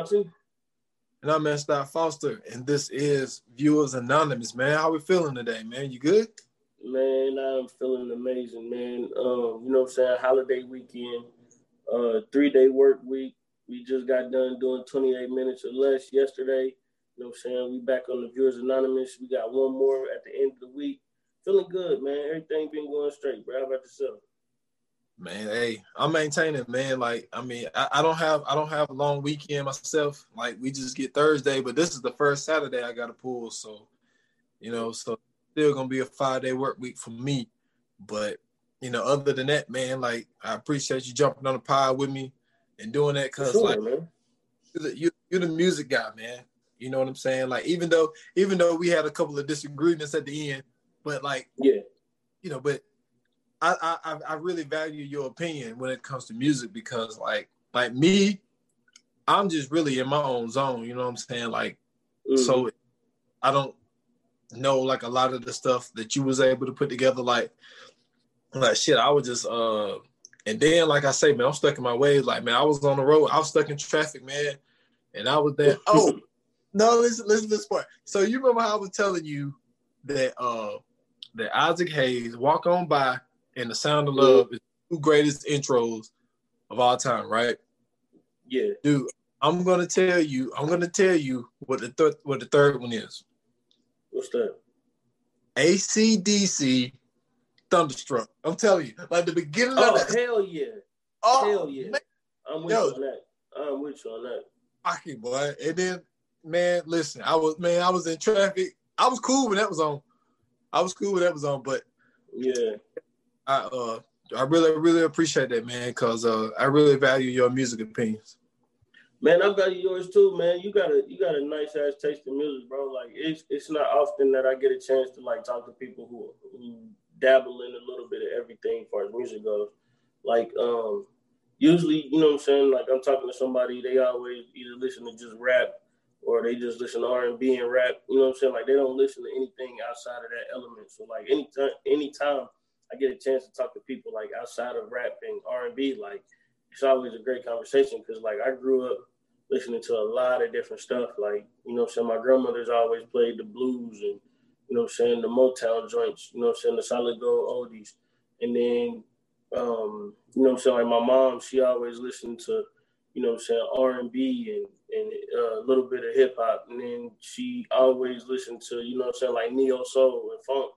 And I'm Scott Foster, and this is Viewers Anonymous, man. How we feeling today, man? You good? Man, I'm feeling amazing, man. Um, you know what I'm saying? Holiday weekend, uh, three day work week. We just got done doing 28 minutes or less yesterday. You know what I'm saying? We back on the Viewers Anonymous. We got one more at the end of the week. Feeling good, man. Everything been going straight, bro. How about yourself? Man, hey, I'm maintaining, man. Like, I mean, I, I, don't have I don't have a long weekend myself. Like, we just get Thursday, but this is the first Saturday I got a pull, so you know, so still gonna be a five day work week for me. But you know, other than that, man, like I appreciate you jumping on the pod with me and doing that because Sure, like man. you're the, you, you're the music guy, man. You know what I'm saying? Like, even though even though we had a couple of disagreements at the end, but like Yeah, you know, but I, I I really value your opinion when it comes to music because like like me, I'm just really in my own zone. You know what I'm saying? Like Mhm. so, I don't know like a lot of the stuff that you was able to put together. Like like shit, I was just uh, and then like I say, man, I'm stuck in my ways. Like man, I was on the road, I was stuck in traffic, man, and I was there. Oh no, listen, listen to this part. So you remember how I was telling you that uh that Isaac Hayes, Walk On By, and The Sound of Love is two greatest intros of all time, right? yeah. Dude, I'm gonna tell you, I'm gonna tell you what the third what the third one is. What's that? ACDC Thunderstruck. I'm telling you, like the beginning Oh of that. hell yeah, Oh, hell yeah. man, I'm with Yo. you on that. I'm with you on that. fucking boy. And then, man, listen, I was man, I was in traffic. I was cool when that was on. I was cool when that was on, but Yeah. I uh I really really appreciate that, man, because uh I really value your music opinions. Man, I've got yours too, man. You got a you got a nice ass taste in music, bro. Like it's it's not often that I get a chance to like talk to people who who dabble in a little bit of everything as far as music goes. Like um usually, you know what I'm saying, like I'm talking to somebody, they always either listen to just rap or they just listen to R and B and rap. You know what I'm saying? Like they don't listen to anything outside of that element. So like anytime anytime I get a chance to talk to people like outside of rap and R and B, like it's always a great conversation because like I grew up listening to a lot of different stuff. Like, you know saying? My grandmother's always played the blues and, you know saying, the Motown joints, you know saying, the solid gold oldies. And then, um, you know I'm saying, like my mom, she always listened to, you know what I'm saying, R&B and, and uh, a little bit of hip hop. And then she always listened to, you know I'm saying, like neo soul and funk.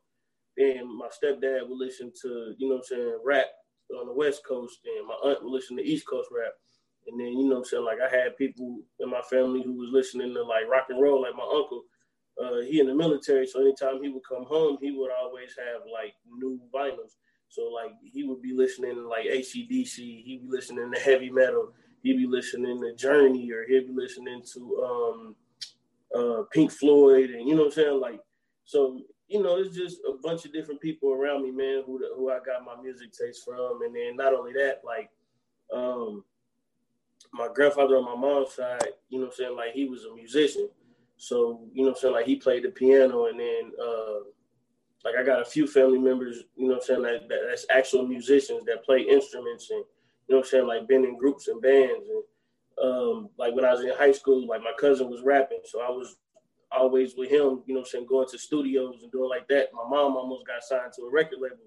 Then my stepdad would listen to, you know what I'm saying, rap on the West Coast, and my aunt would listen to East Coast rap. And then, you know what I'm saying, like I had people in my family who was listening to like rock and roll, like my uncle. Uh, he in the military, so anytime he would come home, he would always have like new vinyls. So like he would be listening to like ACDC, he'd be listening to heavy metal, he'd be listening to Journey, or he'd be listening to um, uh, Pink Floyd, and you know what I'm saying, like so. You know, it's just a bunch of different people around me, man, who who I got my music taste from, and then not only that, like, um, my grandfather on my mom's side, you know what I'm saying, like he was a musician. So, you know I'm saying, like he played the piano and then uh like I got a few family members, you know what I'm saying, like that, that's actual musicians that play instruments and you know what I'm saying, like been in groups and bands. And um like when I was in high school, like my cousin was rapping, so I was always with him, you know I'm saying, going to studios and doing like that. My mom almost got signed to a record label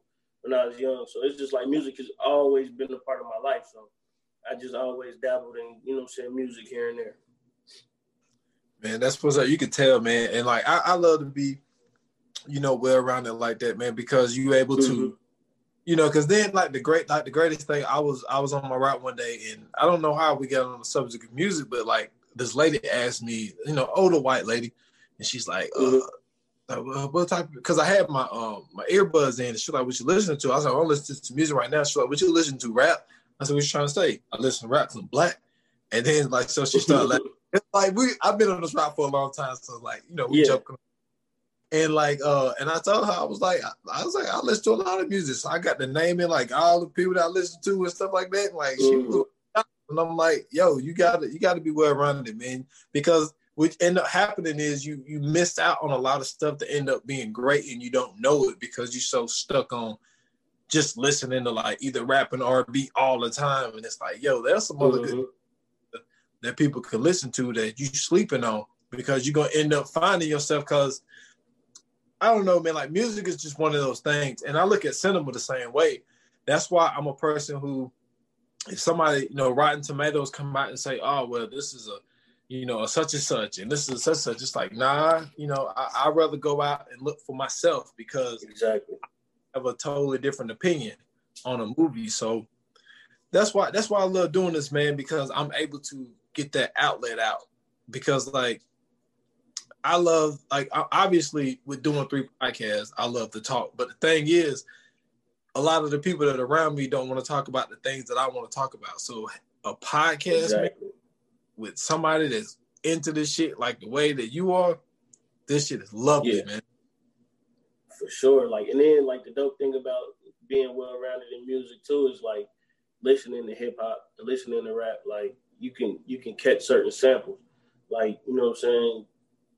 when I was young. So it's just like music has always been a part of my life. So I just always dabbled in, you know, I'm saying music here and there. Man, that's what's up. You can tell, man. And like I, I love to be, you know, well rounded like that, man, because you able to, Mhm. you know, because then like the great like the greatest thing, I was I was on my route one day and I don't know how we got on the subject of music, but like this lady asked me, you know, older white lady, and she's like, uh, Mhm. uh, what type? Because I had my um my earbuds in, and she's like, "What you listening to?" I was like, "I'm listening to music right now." She's like, "What you listening to? Rap?" I said, what you trying to say? I listen to rap because I'm black. And then like so she started like like we I've been on this rap for a long time. So like, you know, we yeah. joking. And like uh and I told her I was like I, was like I listen to a lot of music. So I got the name in like all the people that I listen to and stuff like that. And Like mm-hmm. she was and I'm like, yo, you gotta you gotta be well rounded, man. Because what end up happening is you you missed out on a lot of stuff that end up being great and you don't know it because you're so stuck on just listening to like either rap and R&B all the time. And it's like, yo, there's some other mm-hmm. good that people could listen to that you're sleeping on because you're gonna end up finding yourself because I don't know, man, like music is just one of those things. And I look at cinema the same way. That's why I'm a person who if somebody, you know, Rotten Tomatoes come out and say, oh, well, this is a, you know, such and such, and this is such and such, it's like, nah, you know, I, would rather go out and look for myself because exactly. I have a totally different opinion on a movie. So that's why that's why I love doing this, man, because I'm able to get that outlet out. Because like I love like obviously with doing three podcasts, I love to talk. But the thing is, a lot of the people that are around me don't want to talk about the things that I want to talk about. So a podcast exactly. With somebody that's into this shit like the way that you are, this shit is lovely, yeah. man. For sure. Like and then like the dope thing about being well rounded in music too is like listening to hip hop, listening to rap, like you can you can catch certain samples. Like, you know what I'm saying?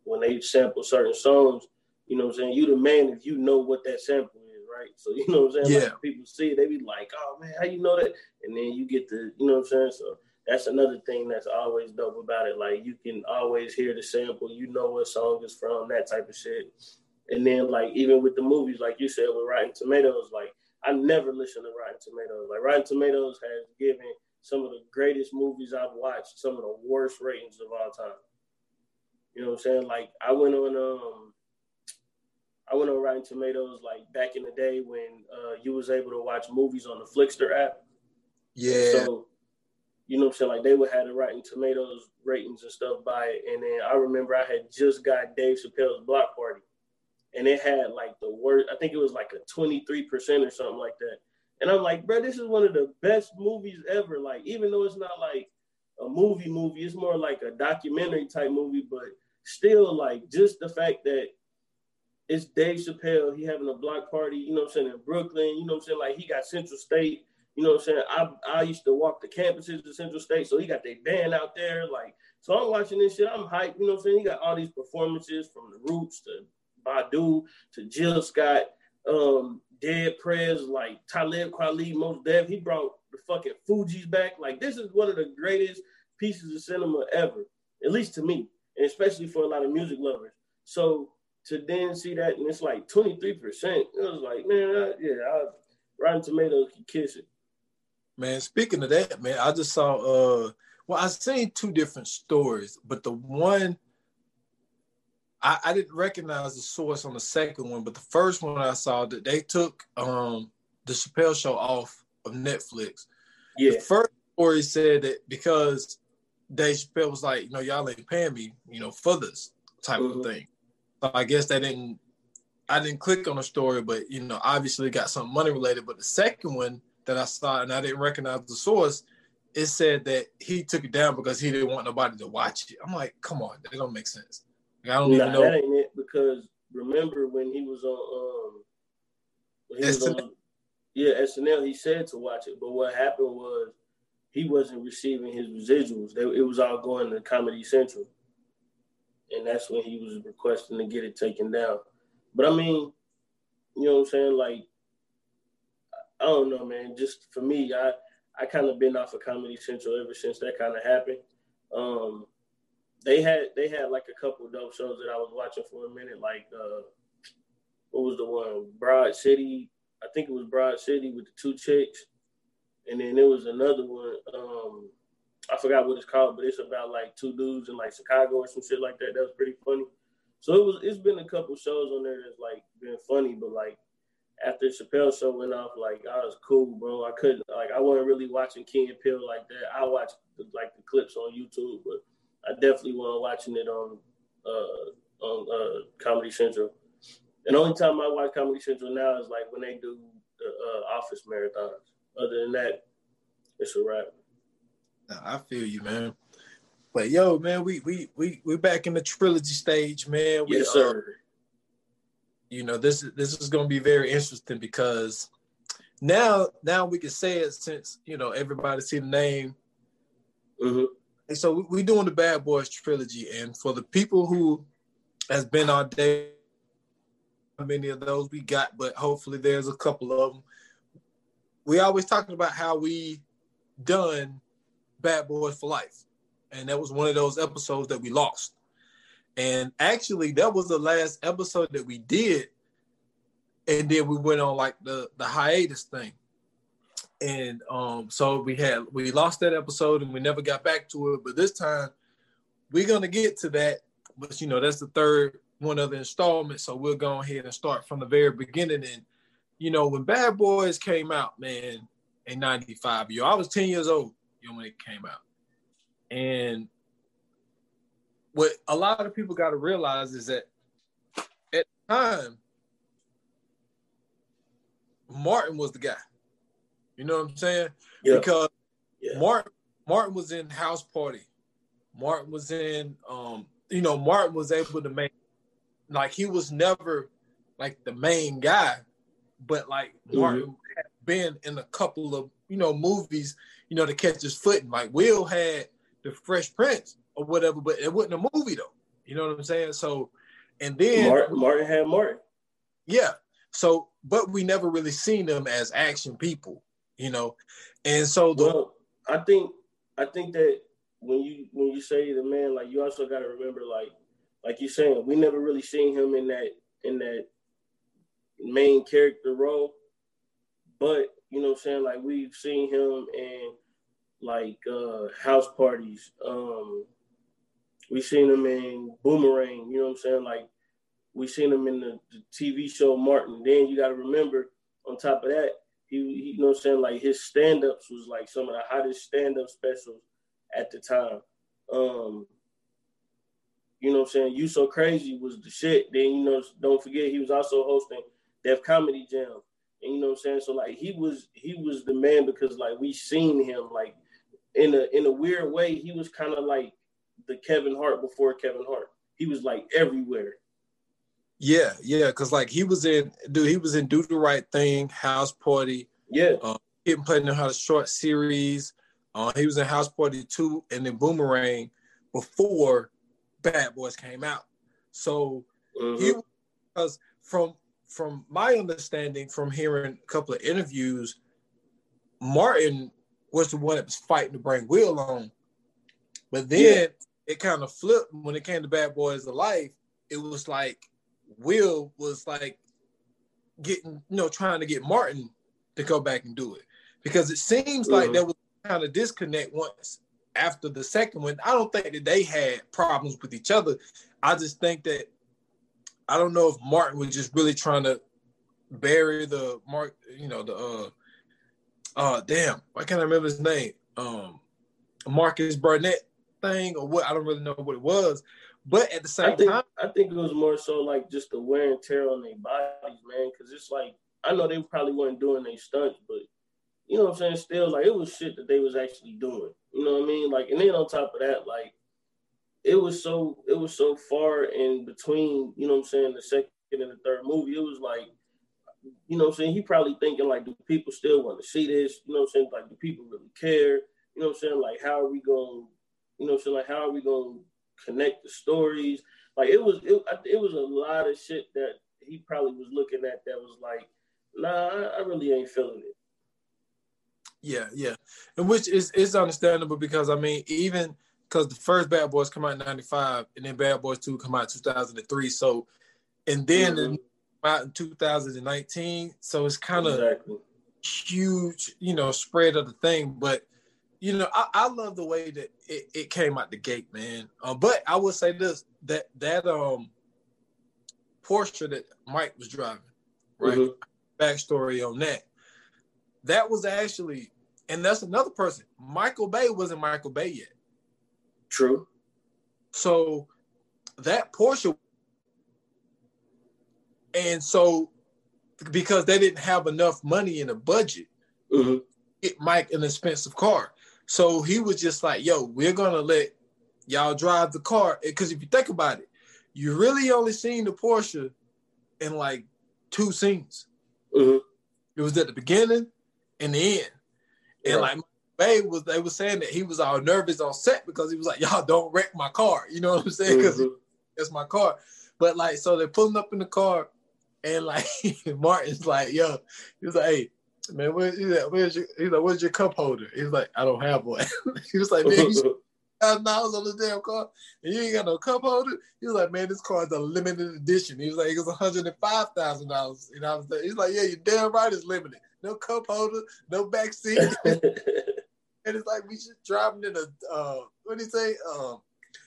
When they sample certain songs, you know what I'm saying? You the man if you know what that sample is, right? So you know what I'm saying? Yeah. Like, people see it, they be like, "Oh man, how you know that?" And then you get the, you know what I'm saying? So that's another thing that's always dope about it. Like you can always hear the sample, you know what song is from, that type of shit. And then like even with the movies, like you said with Rotten Tomatoes, like I never listen to Rotten Tomatoes. Like Rotten Tomatoes has given some of the greatest movies I've watched some of the worst ratings of all time. You know what I'm saying? Like I went on um I went on Rotten Tomatoes like back in the day when uh, you was able to watch movies on the Flixster app. Yeah. So, you know what I'm saying? Like they would have the Rotten Tomatoes ratings and stuff by it. And then I remember I had just got Dave Chappelle's Block Party. And it had like the worst, I think it was like a 23% or something like that. And I'm like, bro, this is one of the best movies ever. Like, even though it's not like a movie movie, it's more like a documentary type movie, but still like just the fact that it's Dave Chappelle. He having a block party, you know what I'm saying, in Brooklyn. You know what I'm saying? Like he got Central State. You know what I'm saying? I, I used to walk the campuses of Central State. So he got their band out there. Like, so I'm watching this shit. I'm hyped. You know what I'm saying? He got all these performances from the Roots to Badu to Jill Scott, um, Dead Prez, like Talib Kweli, Mos Def. He brought the fucking Fugees back. Like, this is one of the greatest pieces of cinema ever, at least to me, and especially for a lot of music lovers. So to then see that and it's like 23%. It was like, man, I, yeah, I, Rotten Tomatoes can kiss it. Man, speaking of that, man, I just saw uh well, I seen two different stories, but the one I, I didn't recognize the source on the second one, but the first one I saw that they took um the Chappelle show off of Netflix. Yeah. The first story said that because Dave Chappelle was like, you know, y'all ain't paying me, you know, for this type mm-hmm. of thing. So I guess they didn't. I didn't click on the story, but you know, obviously got some money related. But the second one that I saw, and I didn't recognize the source, it said that he took it down because he didn't want nobody to watch it. I'm like, come on, that don't make sense. Like, I don't nah, even know. That ain't it because remember when he was on um when he was on yeah SNL, he said to watch it, but what happened was he wasn't receiving his residuals. They, it was all going to Comedy Central and that's when he was requesting to get it taken down. But I mean, you know what I'm saying? Like, I don't know, man. Just for me, I I kind of been off of Comedy Central ever since that kind of happened. Um, they had they had like a couple dope shows that I was watching for a minute. Like, uh, what was the one? Broad City. I think it was Broad City with the two chicks, and then there was another one. Um, I forgot what it's called, but it's about like two dudes in like Chicago or some shit like that. That was pretty funny. So it was. It's been a couple shows on there that's like been funny, but like after Chappelle show went off, like I was cool, bro. I couldn't like I wasn't really watching Key and Peele like that. I watched the, like the clips on YouTube, but I definitely wasn't watching it on uh on uh Comedy Central. And the only time I watch Comedy Central now is like when they do the uh, Office marathons. Other than that, it's a wrap. I feel you, man. But yo, man, we we we we back in the trilogy stage, man. We, yes, sir. You know, this this is gonna be very interesting because now now we can say it since you know everybody see the name. Mm-hmm. And so we, we doing the Bad Boys trilogy, and for the people who has been our day, how many of those we got, but hopefully there's a couple of them. We always talking about how we done Bad Boys for Life, and that was one of those episodes that we lost. And actually, that was the last episode that we did, and then we went on like the the hiatus thing. And um, so we had we lost that episode and we never got back to it. But this time we're gonna get to that. But you know, that's the third one of the installments. So we'll go ahead and start from the very beginning. And you know, when Bad Boys came out, man, in 95, yo, I was 10 years old, you know, when it came out. And what a lot of people got to realize is that at the time, Martin was the guy. You know what I'm saying? Yeah. Because Yeah. Martin Martin was in House Party. Martin was in um, you know, Martin was able to make like he was never like the main guy, but like Martin had been in a couple of, you know, movies, you know, to catch his footing. Like Will had the Fresh Prince or whatever, but it wasn't a movie though. You know what I'm saying? So and then Martin, Martin had Martin. yeah. So, but we never really seen them as action people, you know. And so the Well, I think I think that when you when you say the man, like you also got to remember, like like you're saying, we never really seen him in that in that main character role. But you know, what I'm saying like we've seen him in like uh house parties. Um, we seen him in Boomerang. You know what I'm saying? Like we seen him in the, the TV show Martin. Then you got to remember, on top of that, he, he you know what I'm saying like his stand-ups was like some of the hottest stand-up specials at the time. Um, you know what I'm saying? You so crazy was the shit. Then you know, don't forget he was also hosting Def Comedy Jam. And you know what I'm saying? So like he was he was the man because like we seen him like in a in a weird way, he was kind of like the Kevin Hart before Kevin Hart. He was like everywhere. yeah, yeah, because like he was in dude, he was in Do the Right Thing, House Party, Yeah. he been playing in how short series. Uh, he was in House Party 2 and then Boomerang before Bad Boys came out. So Mhm. he because from from my understanding from hearing a couple of interviews, Martin was the one that was fighting to bring Will on. But then Yeah. It kind of flipped when it came to Bad Boys of Life. It was like Will was like getting, you know, trying to get Martin to go back and do it. Because it seems like Mhm. there was kind of disconnect once after the second one. I don't think that they had problems with each other. I just think that I don't know if Martin was just really trying to bury the mark, you know, the uh uh damn, why can't I remember his name? Um Marcus Burnett thing or what I don't really know what it was. But at the I same think time, I think it was more so like just the wear and tear on their bodies, man. Because it's like I know they probably weren't doing their stunts, but you know what I'm saying. Still, like it was shit that they was actually doing. You know what I mean? Like, and then on top of that, like it was so it was so far in between. You know what I'm saying? The second and the third movie, it was like. You know what I'm saying? He probably thinking like, do people still want to see this? You know what I'm saying? Like, do people really care? You know what I'm saying? Like, how are we going? You know so Like, how are we to connect the stories? Like, it was it, it was a lot of shit that he probably was looking at that was like, nah, I, really ain't feeling it. yeah, yeah. And which is is understandable because I mean, even because the first Bad Boys come out in 95 and then Bad Boys 2 come out in 2003. So and then Mhm. it out in 2019. So it's kind of exactly. huge, you know, spread of the thing. But you know, I, I love the way that it, it came out the gate, man. Um, but I will say this that that um Porsche that Mike was driving, right? Mhm. Backstory on that. That was actually, and that's another person. Michael Bay wasn't Michael Bay yet. True. So that Porsche, and so because they didn't have enough money in the budget, hmm get Mike an expensive car. So he was just like, yo, we're gonna let y'all drive the car. Because if you think about it, you really only seen the Porsche in like two scenes. Mhm. It was at the beginning and the end. And like Bay was they were saying that he was all nervous on set because he was like, Y'all don't wreck my car. You know what I'm saying? Because Mhm. that's my car. But like, so they're pulling up in the car, and like Martin's like, yo, he was like, hey, man, where, he's like, where's your he's like, where's your cup holder? He's like, I don't have one. he was like, man, you thousand dollars on this damn car, and you ain't got no cup holder. He was like, man, this car is a limited edition. He was like, it was hundred and five thousand dollars. And I was like, he's like, yeah, you're damn right, it's limited. No cup holder, no back seat. and it's like we just driving in a uh, what do you say? Um,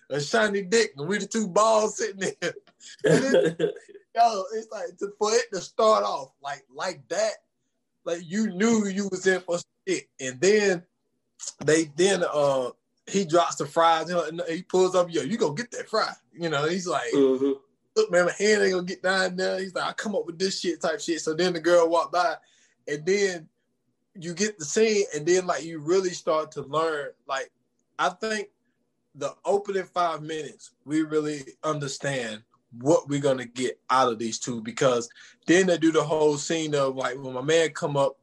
a shiny dick, and we the two balls sitting there. Yo, it's like to, for it to start off like like that, like you knew you was in for shit, and then they then uh he drops the fries, you know, and he pulls up, yo, you gonna get that fry, you know? He's like, Mhm. look, man, my hand ain't gonna get down there. He's like, I come up with this shit type shit. So then the girl walked by, and then you get the scene, and then like you really start to learn. Like, I think the opening five minutes, we really understand what we're gonna get out of these two because then they do the whole scene of like when my man come up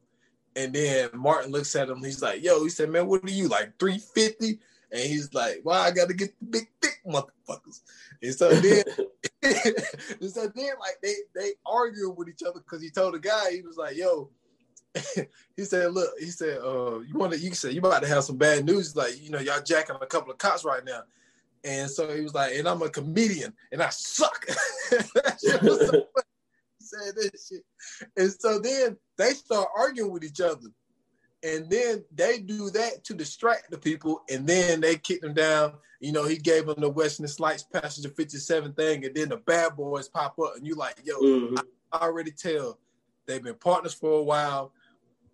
and then Martin looks at him, he's like, yo, he said, man, what are you like 350? And he's like, well, I gotta get the big thick motherfuckers. And so then and so then like they they arguing with each other because he told the guy, he was like, yo, he said, look, he said, uh, you want to, you said, you about to have some bad news. Like, you know, y'all jacking a couple of cops right now. And so he was like, and I'm a comedian and I suck. So. Said that shit. And so then they start arguing with each other. And then they do that to distract the people. And then they kick them down. You know, he gave them the Wesley Snipes Passenger 57 thing. And then the bad boys pop up. And you're like, yo, Mhm. I already tell they've been partners for a while.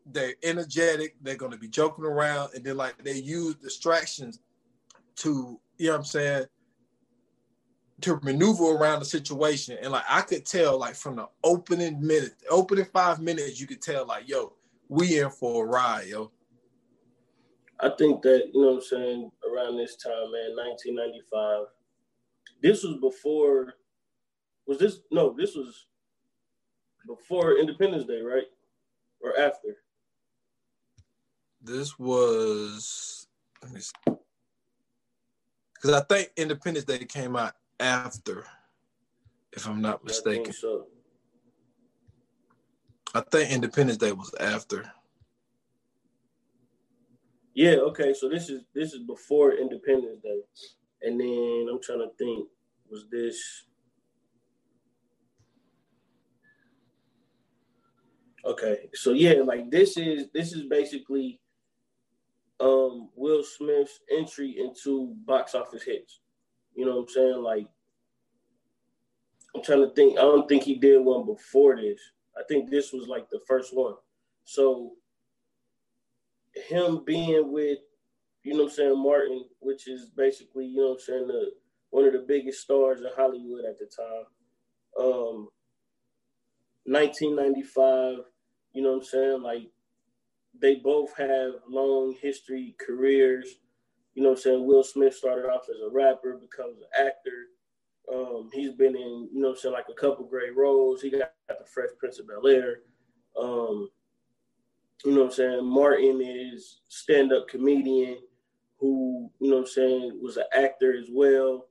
They're energetic. They're going to be joking around, and then like they use distractions to, you know, what I'm saying, to maneuver around the situation. And like I could tell, like from the opening minute, opening five minutes, you could tell, like, yo, we in for a ride, yo. I think that, you know what I'm saying, around this time, man, 1995, this was before, was this, no, this was before Independence Day, right? Or after? This was, let me see, because I think Independence Day came out after, if I'm not I mistaken. think so. I think Independence Day was after. Yeah, okay. So this is this is before Independence Day. And then I'm trying to think, was this Okay. So yeah, like this is this is basically um Will Smith's entry into box office hits. You know what I'm saying? Like I'm trying to think. I don't think he did one before this. I think this was like the first one. So him being with, you know what I'm saying, Martin, which is basically, you know what I'm saying, the one of the biggest stars in Hollywood at the time. Um 1995, you know what I'm saying? Like they both have long history careers. You know what I'm saying? Will Smith started off as a rapper, becomes an actor. Um, he's been in, you know what I'm saying, like a couple great roles. He got the Fresh Prince of Bel Air. Um, you know what I'm saying? Martin is stand-up comedian who, you know what I'm saying, was an actor as well.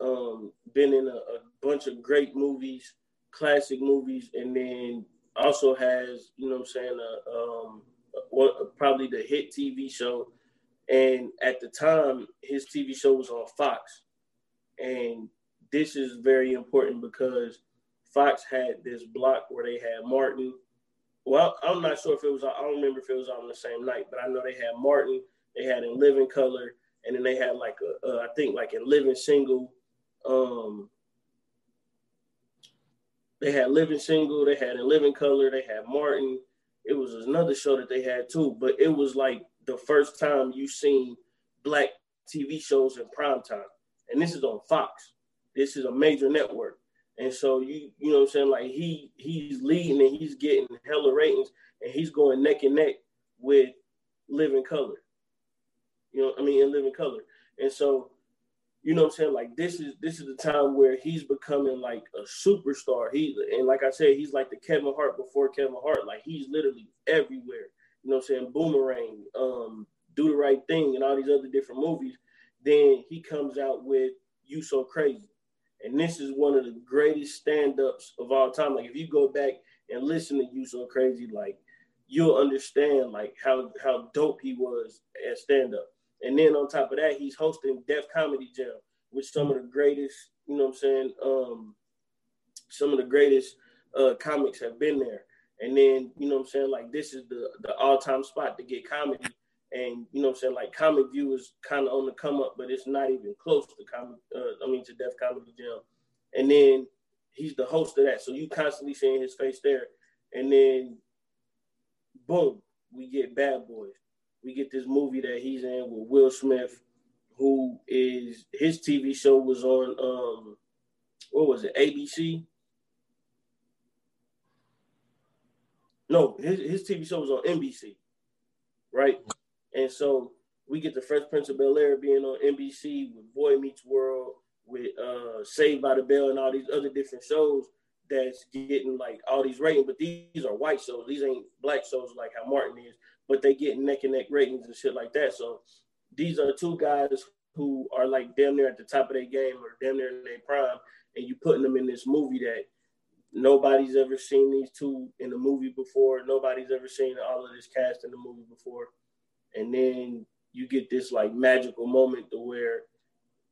Um, been in a, a bunch of great movies, classic movies, and then also has, you know what I'm saying, a, um, probably the hit TV show. And at the time, his TV show was on Fox. And this is very important because Fox had this block where they had Martin. Well, I'm not sure if it was, I don't remember if it was on the same night, but I know they had Martin, they had in Living Color, and then they had like a, uh, I think like in Living Single. Um, they had Living Single, they had in Living Color, they had Martin. It was another show that they had too, but it was like the first time you seen black TV shows in prime time. And this is on Fox. This is a major network. And so you you know what I'm saying? Like he he's leading and he's getting hella ratings and he's going neck and neck with Living Color. You know, I mean, in Living Color, and so you know what I'm saying? Like this is this is the time where he's becoming like a superstar. He and like I said, he's like the Kevin Hart before Kevin Hart. Like he's literally everywhere. You know what I'm saying? Boomerang, um, Do the Right Thing, and all these other different movies. Then he comes out with You So Crazy. And this is one of the greatest stand-ups of all time. Like if you go back and listen to You So Crazy, like you'll understand like how how dope he was at stand-up. And then on top of that, he's hosting Def Comedy Jam, with some of the greatest, you know what I'm saying, um, some of the greatest uh, comics have been there. And then, you know what I'm saying, like this is the the all-time spot to get comedy. And you know what I'm saying, like Comic View is kind of on the come up, but it's not even close to comic. Uh, I mean, to Def Comedy Jam. And then he's the host of that, so you constantly seeing his face there. And then, boom, we get Bad Boys we get this movie that he's in with Will Smith, who is his TV show was on um what was it, ABC? No, his, his TV show was on NBC, right? And so we get the Fresh Prince of Bel Air being on NBC with Boy Meets World, with uh Saved by the Bell, and all these other different shows that's getting like all these ratings. But these are white shows; these ain't black shows like how Martin is but they get neck and neck ratings and shit like that. So these are two guys who are like damn near at the top of their game or damn near in their prime, and you putting them in this movie that nobody's ever seen these two in the movie before. Nobody's ever seen all of this cast in the movie before, and then you get this like magical moment to where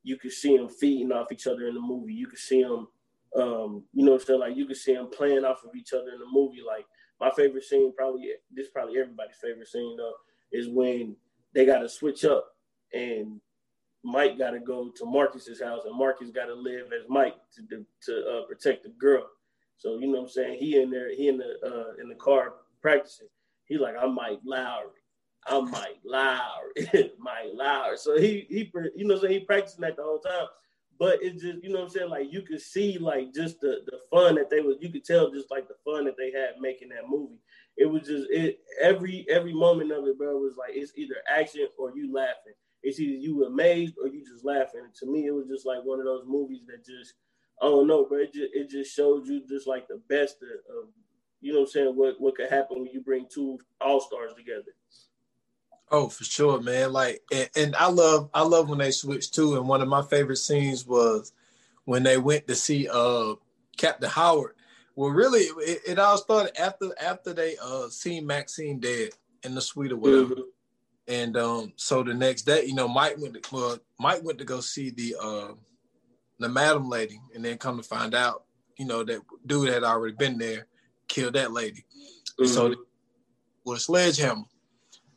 you can see them feeding off each other in the movie. You can see them, um, you know, what I'm saying like you can see them playing off of each other in the movie, like my favorite scene, probably this is probably everybody's favorite scene though, is when they got to switch up and Mike got to go to Marcus's house and Marcus got to live as Mike to to uh, protect the girl. So you know what I'm saying? He in there, he in the uh, in the car practicing. He like I'm Mike Lowrey. I'm Mike Lowrey. Mike Lowrey. So he he you know so he practicing that the whole time but it's just you know what I'm saying? Like you could see like just the the fun that they was you could tell just like the fun that they had making that movie. It was just it every every moment of it bro was like it's either action or you laughing. It's either you amazed or you just laughing. And to me it was just like one of those movies that just I don't know but it just, it just showed you just like the best of, of you know what I'm saying? What what could happen when you bring two all stars together Oh, for sure, man. Like, and, and, I love, I love when they switch too. And one of my favorite scenes was when they went to see uh Captain Howard. Well, really, it, it all started after after they uh seen Maxine dead in the suite or whatever. Mm-hmm. And um, so the next day, you know, Mike went to well, Mike went to go see the uh the madam lady, and then come to find out, you know, that dude had already been there, killed that lady. Mm-hmm. So with a sledgehammer.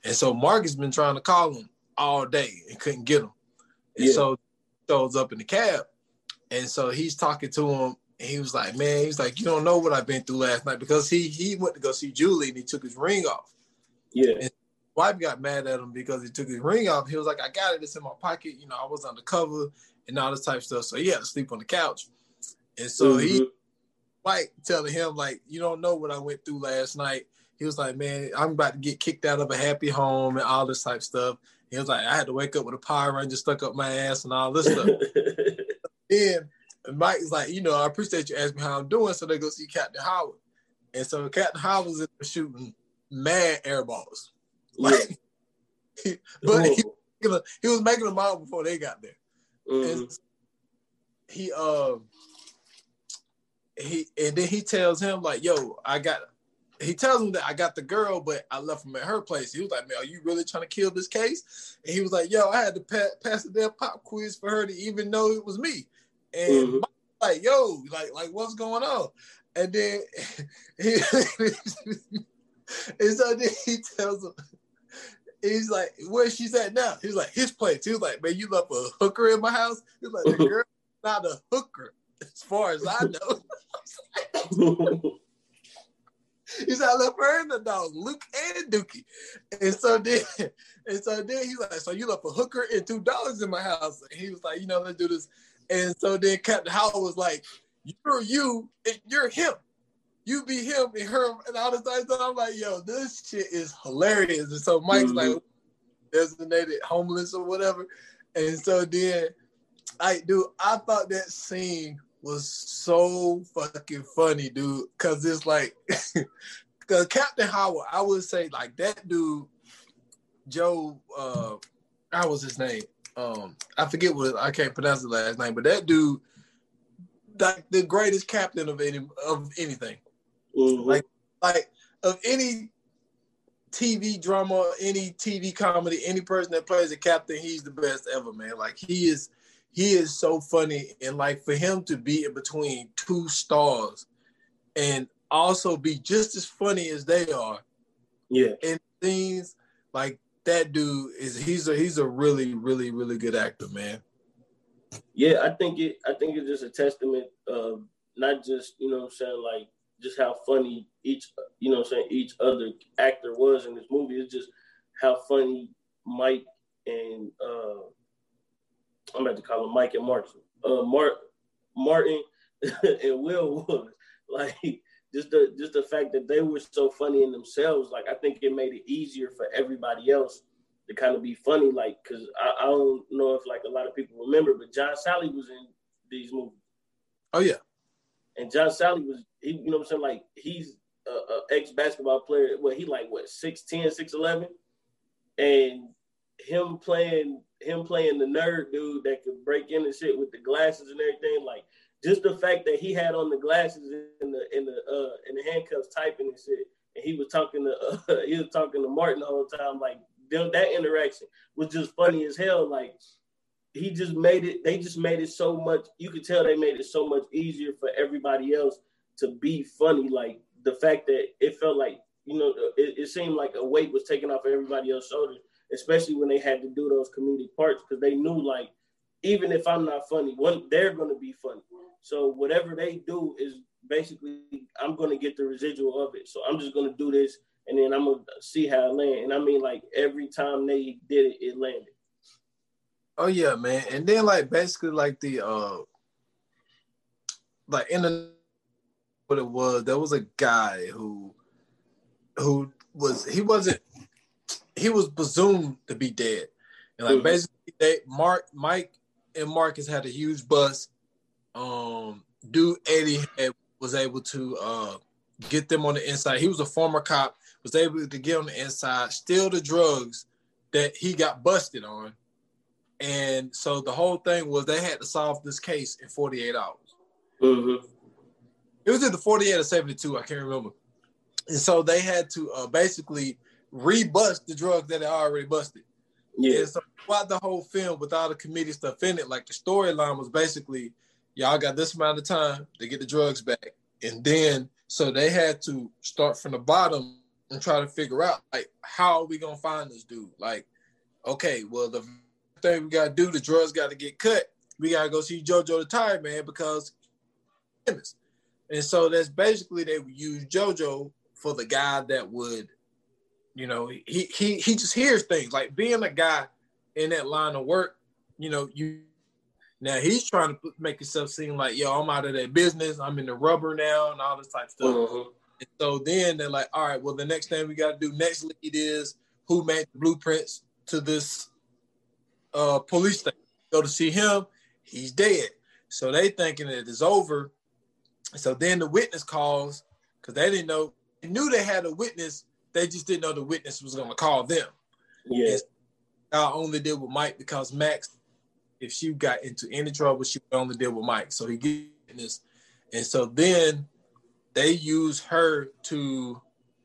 And so Marcus been trying to call him all day and couldn't get him. And yeah. so shows up in the cab. And so he's talking to him. And he was like, Man, he's like, You don't know what I've been through last night because he he went to go see Julie and he took his ring off. Yeah. And wife got mad at him because he took his ring off. He was like, I got it, it's in my pocket. You know, I was undercover and all this type of stuff. So he had to sleep on the couch. And so mm-hmm. he like telling him, like, you don't know what I went through last night he was like, man, I'm about to get kicked out of a happy home and all this type stuff. He was like, I had to wake up with a Power Ranger stuck up my ass and all this stuff. then Mike is like, you know, I appreciate you asking me how I'm doing. So they go see Captain Howard. And so Captain Howard was shooting mad air balls. Like, but he, he, was making them out before they got there. Mm-hmm. And he um he and then he tells him like, yo, I got he tells him that I got the girl, but I left him at her place. He was like, "Man, are you really trying to kill this case?" And he was like, "Yo, I had to pa- pass the damn pop quiz for her to even know it was me." And mm-hmm. like, "Yo, like, like, what's going on?" And then he, and so then he tells him, he's like, "Where she's at now?" He's like, "His place." He was like, "Man, you left a hooker in my house." He's like, "The girl not a hooker, as far as I know." He said, I left her and the dog, Luke and Dookie. And so then, and so then he's like, so you left a hooker and two dogs in my house. And he was like, you know, let's do this. And so then Captain Howard was like, you're you and you're him. you be him and her and all this stuff. I'm like, yo, this shit is hilarious. And so Mike's mm-hmm. like designated homeless or whatever. And so then I do. I thought that scene was so fucking funny, dude. Cause it's like cause Captain Howard, I would say like that dude, Joe uh how was his name? Um, I forget what I can't pronounce the last name, but that dude, like the greatest captain of any of anything. Mm-hmm. Like, like of any TV drama, any TV comedy, any person that plays a captain, he's the best ever, man. Like he is, he is so funny, and like for him to be in between two stars, and also be just as funny as they are, yeah. And things like that dude is he's a he's a really really really good actor, man. Yeah, I think it. I think it's just a testament of not just you know I'm saying like just how funny each you know I'm saying each other actor was in this movie. It's just how funny Mike and uh I'm about to call him Mike and Martin. Uh Mark Martin and Will was like just the just the fact that they were so funny in themselves, like I think it made it easier for everybody else to kind of be funny, like because I, I, don't know if like a lot of people remember, but John Salley was in these movies. Oh yeah, and John Salley was he, you know what I'm saying? Like he's a, a ex basketball player. Well, he like what 6'10", 6'11", and him playing him playing the nerd dude that could break in and shit with the glasses and everything. Like just the fact that he had on the glasses in the in the uh the handcuffs typing and shit, and he was talking to uh, he was talking to Martin the whole time. Like that interaction was just funny as hell. Like he just made it. They just made it so much. You could tell they made it so much easier for everybody else to be funny. Like the fact that it felt like you know it, it seemed like a weight was taken off of everybody else's shoulders, especially when they had to do those comedic parts because they knew like even if I'm not funny, one they're gonna be funny. So whatever they do is basically I'm gonna get the residual of it. So I'm just gonna do this and then I'm gonna see how it land. And I mean like every time they did it, it landed. Oh yeah, man. And then like basically like the uh like in the what it was, there was a guy who who was he wasn't he was presumed to be dead. And like mm-hmm. basically they Mark Mike and Marcus had a huge bust. Um dude Eddie had, was able to uh get them on the inside. He was a former cop, was able to get on the inside, steal the drugs that he got busted on and so the whole thing was they had to solve this case in 48 hours. Mm-hmm. It was either 48 or 72, I can't remember. And so they had to uh, basically rebust the drugs that they already busted. Yeah. And so throughout the whole film, with all the committee stuff in it, like the storyline was basically, y'all got this amount of time to get the drugs back. And then so they had to start from the bottom and try to figure out like how are we gonna find this dude? Like, okay, well the thing we gotta do. The drugs got to get cut. We gotta go see JoJo the Tired Man because, and so that's basically they would use JoJo for the guy that would, you know, he he he just hears things like being a guy in that line of work. You know, you now he's trying to make himself seem like, yo, I'm out of that business. I'm in the rubber now and all this type of stuff. Uh-huh. And so then they're like, all right, well, the next thing we got to do next lead is who made the blueprints to this uh, police station. Go to see him, he's dead. So they thinking that it's over. So then the witness calls because they didn't know. They knew they had a witness. They just didn't know the witness was going to call them. Yeah. I only did with Mike because Max, if she got into any trouble, she would only deal with Mike. So he gets witness. And so then they use her to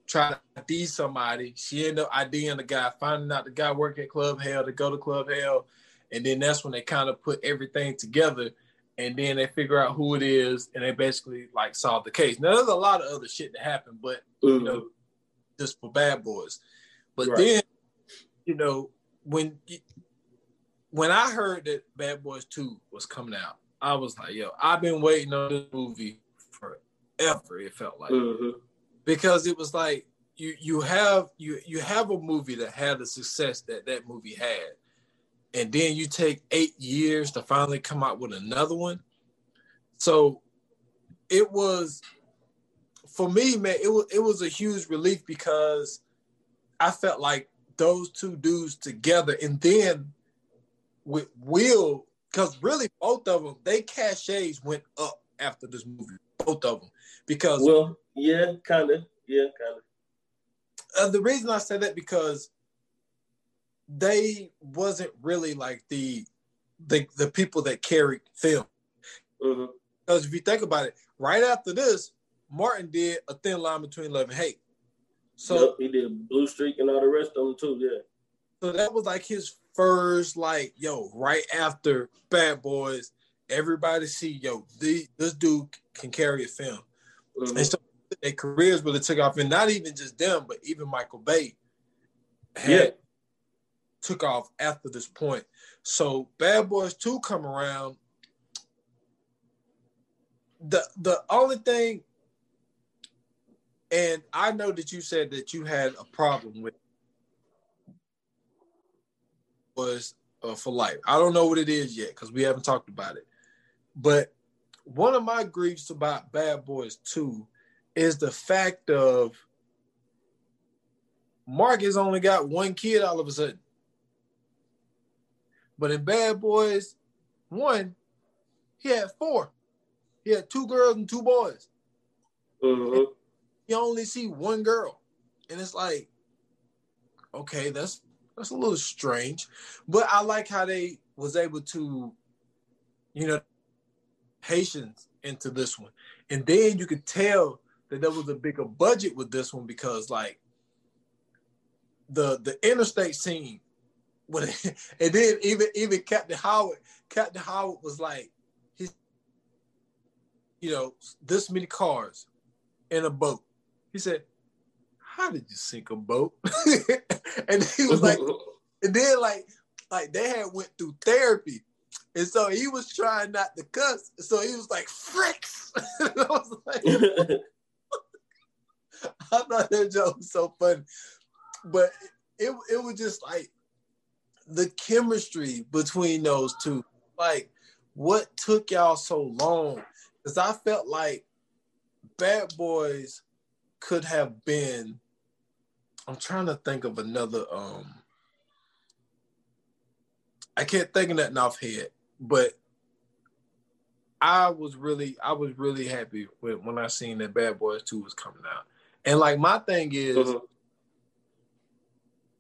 try to ID somebody. She ended up IDing the guy, finding out the guy working at Club Hell to go to Club Hell. And then that's when they kind of put everything together and then they figure out who it is and they basically like solve the case. Now there's a lot of other shit that happened, but mm-hmm. you know, just for bad boys. But right. then, you know, when when I heard that Bad Boys 2 was coming out, I was like, yo, I've been waiting on this movie forever, it felt like. Mm-hmm because it was like you you have you you have a movie that had the success that that movie had and then you take eight years to finally come out with another one so it was for me, man, it was it was a huge relief because I felt like those two dudes together, and then with Will, because really both of them, they cachets went up after this movie, both of them, because well, yeah, kind of, yeah, kind of. Uh, the reason I say that because they wasn't really like the the the people that carried film. Mm-hmm. Because if you think about it, right after this, Martin did a thin line between love and hate. So yep, he did Blue Streak and all the rest of them too. Yeah. So that was like his first, like, yo, right after Bad Boys, everybody see, yo, the, this dude can carry a film. Mm-hmm. And so their careers really took off, and not even just them, but even Michael Bay had yeah. took off after this point. So Bad Boys 2 come around. The the only thing and I know that you said that you had a problem with was uh, for life. I don't know what it is yet because we haven't talked about it. But one of my griefs about Bad Boys 2 is the fact of Mark has only got one kid all of a sudden. But in Bad Boys 1, he had four. He had two girls and two boys. Mm-hmm you only see one girl. And it's like, okay, that's that's a little strange. But I like how they was able to, you know, patience into this one. And then you could tell that there was a bigger budget with this one because like the the interstate scene when and then even even Captain Howard, Captain Howard was like he's you know, this many cars in a boat. He said, How did you sink a boat? and he was like, and then like like they had went through therapy. And so he was trying not to cuss. So he was like, fricks. I was like, I thought that joke was so funny. But it, it was just like the chemistry between those two. Like, what took y'all so long? Because I felt like Bad Boys could have been I'm trying to think of another um I can't think of that off head, but I was really I was really happy with when I seen that Bad Boys 2 was coming out. And like my thing is mm-hmm.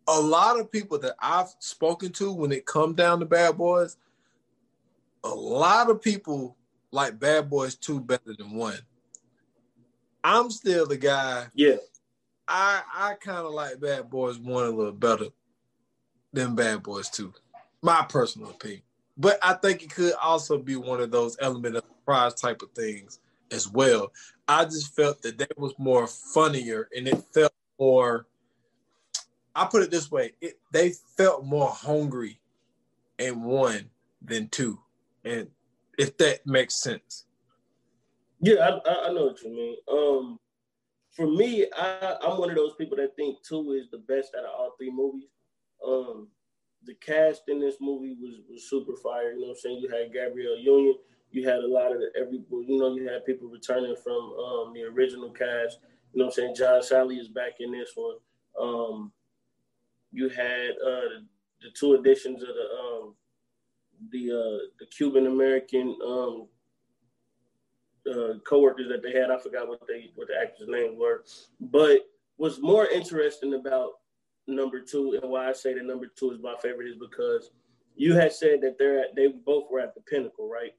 a lot of people that I've spoken to when it come down to Bad Boys, a lot of people like Bad Boys 2 better than 1. I'm still the guy. Yeah. I I kind of like Bad Boys one a little better than Bad Boys two. My personal opinion. But I think it could also be one of those element of surprise type of things as well. I just felt that that was more funnier and it felt more I put it this way, it, they felt more hungry in one than two. And if that makes sense. Yeah, I, I know what you mean. Um, for me, I, I'm one of those people that think two is the best out of all three movies. Um, the cast in this movie was was super fire. You know what I'm saying? You had Gabrielle Union. You had a lot of the, every, you know, you had people returning from um, the original cast. You know what I'm saying? John Salley is back in this one. Um, you had uh, the two editions of the um, the uh, the Cuban American um, uh, coworkers that they had. I forgot what they what the actors' names were, but what's more interesting about number two and why I say that number two is my favorite is because you had said that they're at, they both were at the pinnacle, right?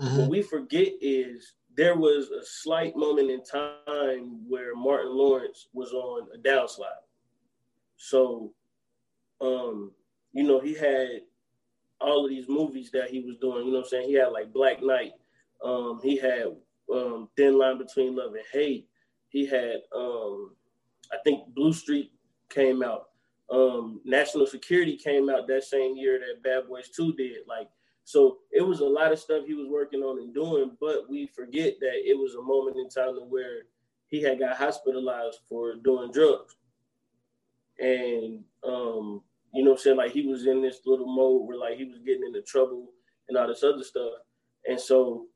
Mm-hmm. What we forget is there was a slight moment in time where Martin Lawrence was on a downslide. So, um, you know, he had all of these movies that he was doing. You know, I'm saying he had like Black Knight, um, he had um, Thin Line Between Love and Hate. He had, um, I think, Blue Streak came out. Um, National Security came out that same year that Bad Boys 2 did. Like, so it was a lot of stuff he was working on and doing, but we forget that it was a moment in time where he had got hospitalized for doing drugs. And, um, you know I'm saying? Like, he was in this little mode where, like, he was getting into trouble and all this other stuff. And so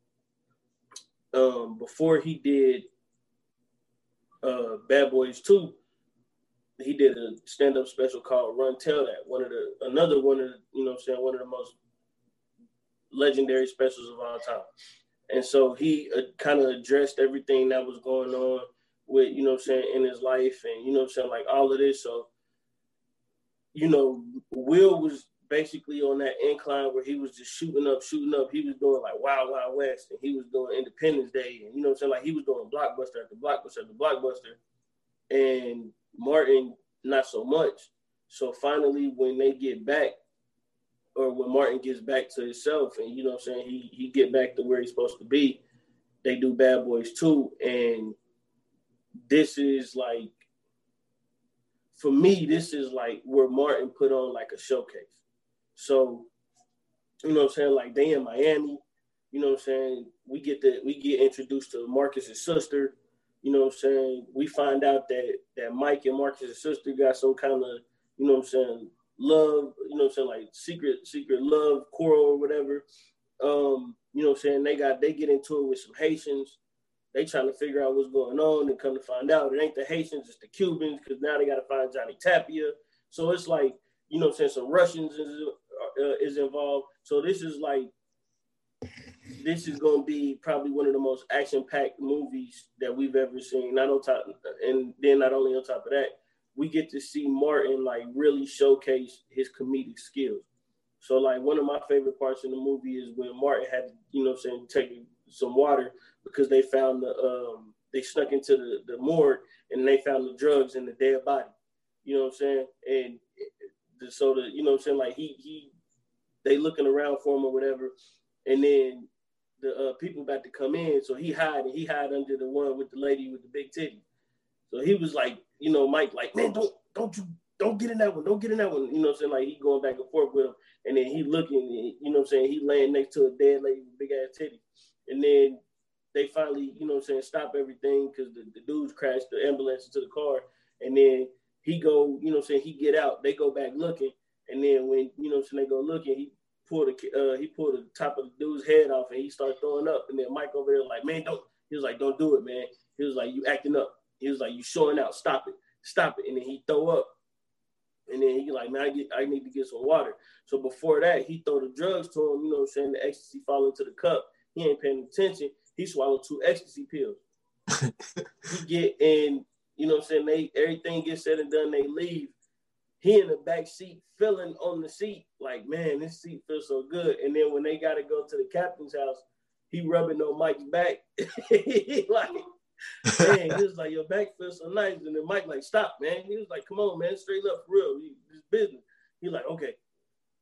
um, before he did uh, Bad Boys Two, he did a stand up special called Run Tell That. One of the another one of the, you know I'm saying one of the most legendary specials of all time. And so he uh, kind of addressed everything that was going on with, you know I'm saying, in his life and, you know I'm saying, like all of this. So, you know, Will was basically on that incline where he was just shooting up, shooting up. He was doing like Wild Wild West and he was doing Independence Day. And, you know what I'm saying, like he was doing Blockbuster after Blockbuster after Blockbuster. And Martin, not so much. So finally, when they get back, or when Martin gets back to himself and you know what I'm saying, he he get back to where he's supposed to be, they do Bad Boys 2. And this is like for me, this is like where Martin put on like a showcase. So, you know what I'm saying? Like they in Miami, you know what I'm saying? We get the we get introduced to Marcus's sister. You know what I'm saying? We find out that that Mike and Marcus's sister got some kind of, you know what I'm saying, love, you know what I'm saying, like secret, secret love quarrel or whatever. Um, you know what I'm saying? They got they get into it with some Haitians. They trying to figure out what's going on and come to find out it ain't the Haitians, it's the Cubans, because now they got to find Johnny Tapia. So it's like, you know what I'm saying, some Russians uh, is involved. So this is like this is going to be probably one of the most action-packed movies that we've ever seen. Not on top, and then not only on top of that, we get to see Martin like really showcase his comedic skills. So like one of my favorite parts in the movie is when Martin had, you know, I'm saying take some water because they found the um they snuck into the, the morgue and they found the drugs in the dead body. You know what I'm saying? And so the you know what I'm saying like he he they looking around for him or whatever, and then the uh, people about to come in, so he hide and he hide under the one with the lady with the big titty. So he was like, you know, Mike, like, man, don't don't you don't get in that one, don't get in that one. You know what I'm saying? Like he going back and forth with him, and then he looking, you know what I'm saying? He laying next to a dead lady with big ass titty, and then they finally, you know what I'm saying, stop everything because the, the dudes crashed the ambulance into the car, and then he go, you know what I'm saying? He get out, they go back looking, and then when you know what I'm saying, they go looking, he pulled the uh, he pulled the top of the dude's head off, and he started throwing up, and then Mike over there like, man, don't. He was like, don't do it, man. He was like, you acting up. He was like, "You showing out? Stop it! Stop it!" And then he throw up, and then he like, "Man, I get, I need to get some water." So before that, he throw the drugs to him. You know, what I'm saying the ecstasy fall into the cup. He ain't paying attention. He swallowed two ecstasy pills. he get in. You know, what I'm saying they everything gets said and done. They leave. He in the back seat, filling on the seat, like, man, this seat feels so good. And then when they got to go to the captain's house, he rubbing on Mike's back. like, man, he was like, your back feels so nice. And then Mike like, stop, man. He was like, come on, man, straight up for real. This business. He like, okay.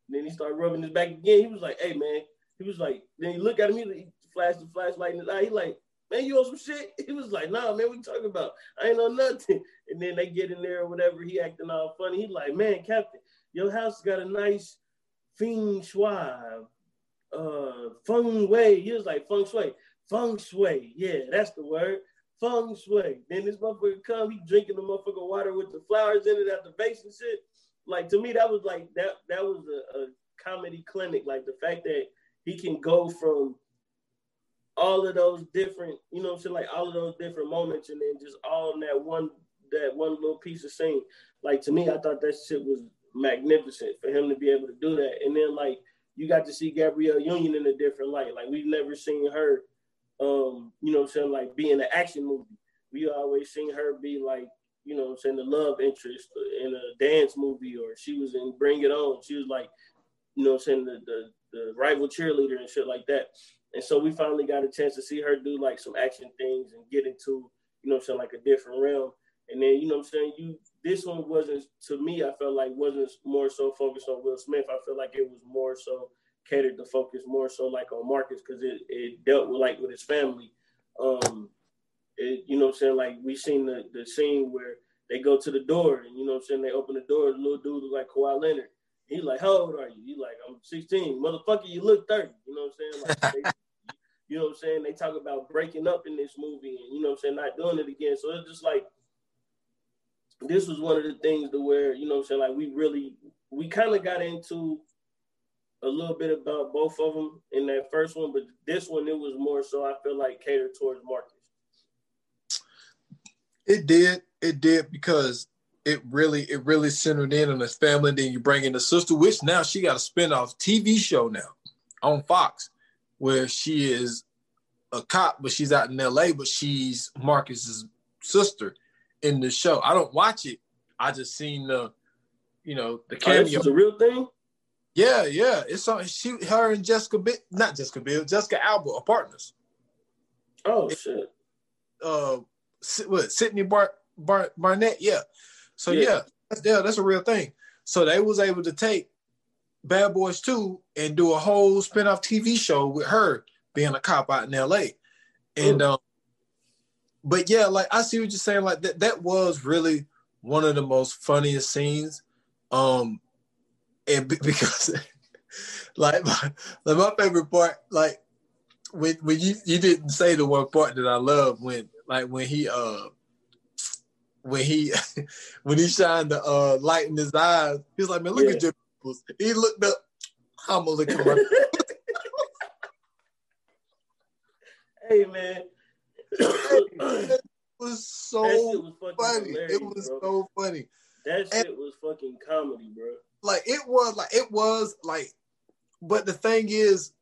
And then he started rubbing his back again. He was like, hey, man. He was like, then he looked at him, he flashed the flashlight in his eye. He like, man, you on some shit? He was like, nah, man, we talking about? I ain't on nothing. And then they get in there or whatever. He acting all funny. He like, man, Captain, your house got a nice feng shui, uh, feng wei. He was like, feng shui. Feng shui. Yeah, that's the word feng shui. Then this motherfucker come, he drinking the motherfucker water with the flowers in it at the base and shit. Like to me, that was like that. That was a, a comedy clinic. Like the fact that he can go from all of those different, you know, I'm saying, like all of those different moments, and then just all in that one that one little piece of scene. Like to me, I thought that shit was magnificent for him to be able to do that. And then like you got to see Gabrielle Union in a different light. Like we've never seen her um, you know saying, like being an action movie. We always seen her be like, you know saying, the love interest in a dance movie, or she was in Bring It On. She was like, you know saying, the, the, the rival cheerleader and shit like that. And so we finally got a chance to see her do like some action things and get into, you know saying, like a different realm. And then, you know what I'm saying, you this one wasn't to me, I felt like wasn't more so focused on Will Smith. I feel like it was more so catered to focus more so like on Marcus because it, it dealt with like with his family. Um, it, you know what I'm saying? Like we seen the, the scene where they go to the door and you know what I'm saying, they open the door, the little dude look like Kawhi Leonard. He like, How old are you? He like, I'm 16. Motherfucker, you look 30. You know what I'm saying? Like they, you know what I'm saying? They talk about breaking up in this movie and you know what I'm saying, not doing it again. So it's just like this was one of the things to where, you know I'm saying, like we really we kind of got into a little bit about both of them in that first one, but this one it was more so I feel like catered towards Marcus. It did. It did because it really it really centered in on his family. Then you bring in the sister, which now she got a spin-off TV show now on Fox, where she is a cop, but she's out in LA, but she's Marcus's sister in the show. I don't watch it. I just seen the, you know, the cameo. Oh, this is a real thing. Yeah, yeah. It's on. She, her, and Jessica, not Jessica Biel, Jessica Alba are partners. Oh shit. Uh, what? Sydney Bar, Bar Barnett. Yeah. So yeah. yeah, that's yeah, that's a real thing. So they was able to take Bad Boys 2 and do a whole spin-off TV show with her being a cop out in LA. And um, but yeah, like I see what you're saying. Like that that was really one of the most funniest scenes. Um and because like my, like my favorite part, like when when you you didn't say the one part that I love when like when he uh when he when he shined the uh, light in his eyes, he's like, man, look yeah. at your nipples. He looked up. I'm gonna look at my. hey man, it was so was funny. It was bro. so funny. That shit and, was fucking comedy, bro. Like it was, like it was, like. But the thing is,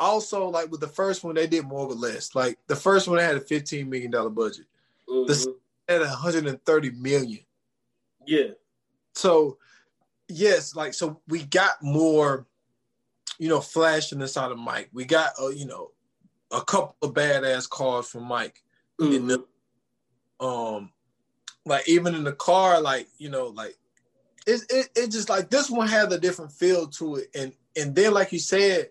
also like with the first one, they did more with less. Like the first one, had a fifteen million dollar budget. Mm-hmm. The at 130 million. Yeah. So yes, like so we got more, you know, flash in the side of Mike. We got uh, you know, a couple of badass cars from Mike. Mm-hmm. In the um like even in the car, like, you know, like it, it it just like this one has a different feel to it. And and then like you said,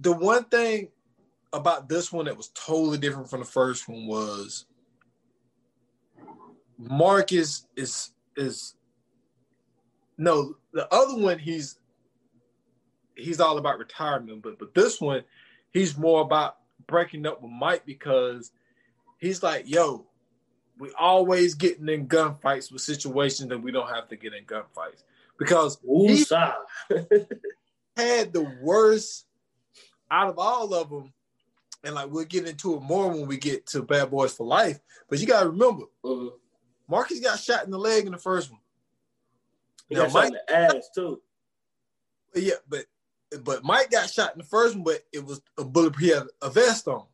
the one thing about this one that was totally different from the first one was Marcus is is no the other one he's he's all about retirement, but but this one he's more about breaking up with Mike because he's like, yo, we always getting in gunfights with situations that we don't have to get in gunfights because he had the worst out of all of them. And like we'll get into it more when we get to Bad Boys for Life. But you gotta remember, uh-huh. Marcus got shot in the leg in the first one. He now, got Mike, shot in the ass too. Yeah, but but Mike got shot in the first one, but it was a bullet. He had a vest on,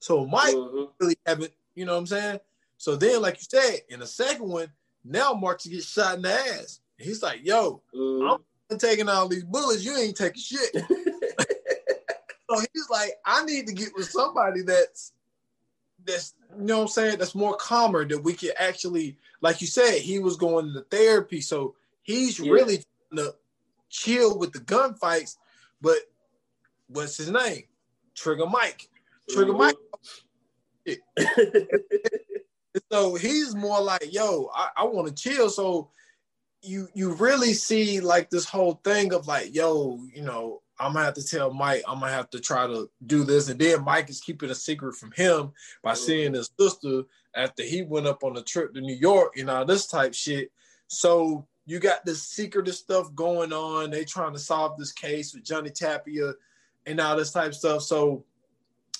so Mike mm-hmm. really haven't. You know what I'm saying? So then, like you said, in the second one, now Marcus gets shot in the ass. He's like, "Yo, mm-hmm. I'm taking all these bullets. You ain't taking shit." so he's like, "I need to get with somebody that's that's you know what I'm saying that's more calmer that we can actually like you said he was going to therapy so he's yeah. really to chill with the gunfights but what's his name? Trigger Mike. Trigger mm-hmm. Mike. So he's more like yo I, I want to chill. So you you really see like this whole thing of like yo you know I'm gonna have to tell Mike, I'm gonna have to try to do this. And then Mike is keeping a secret from him by mm-hmm. seeing his sister after he went up on a trip to New York and all this type shit. So you got this secretive stuff going on. They trying to solve this case with Johnny Tapia and all this type of stuff. So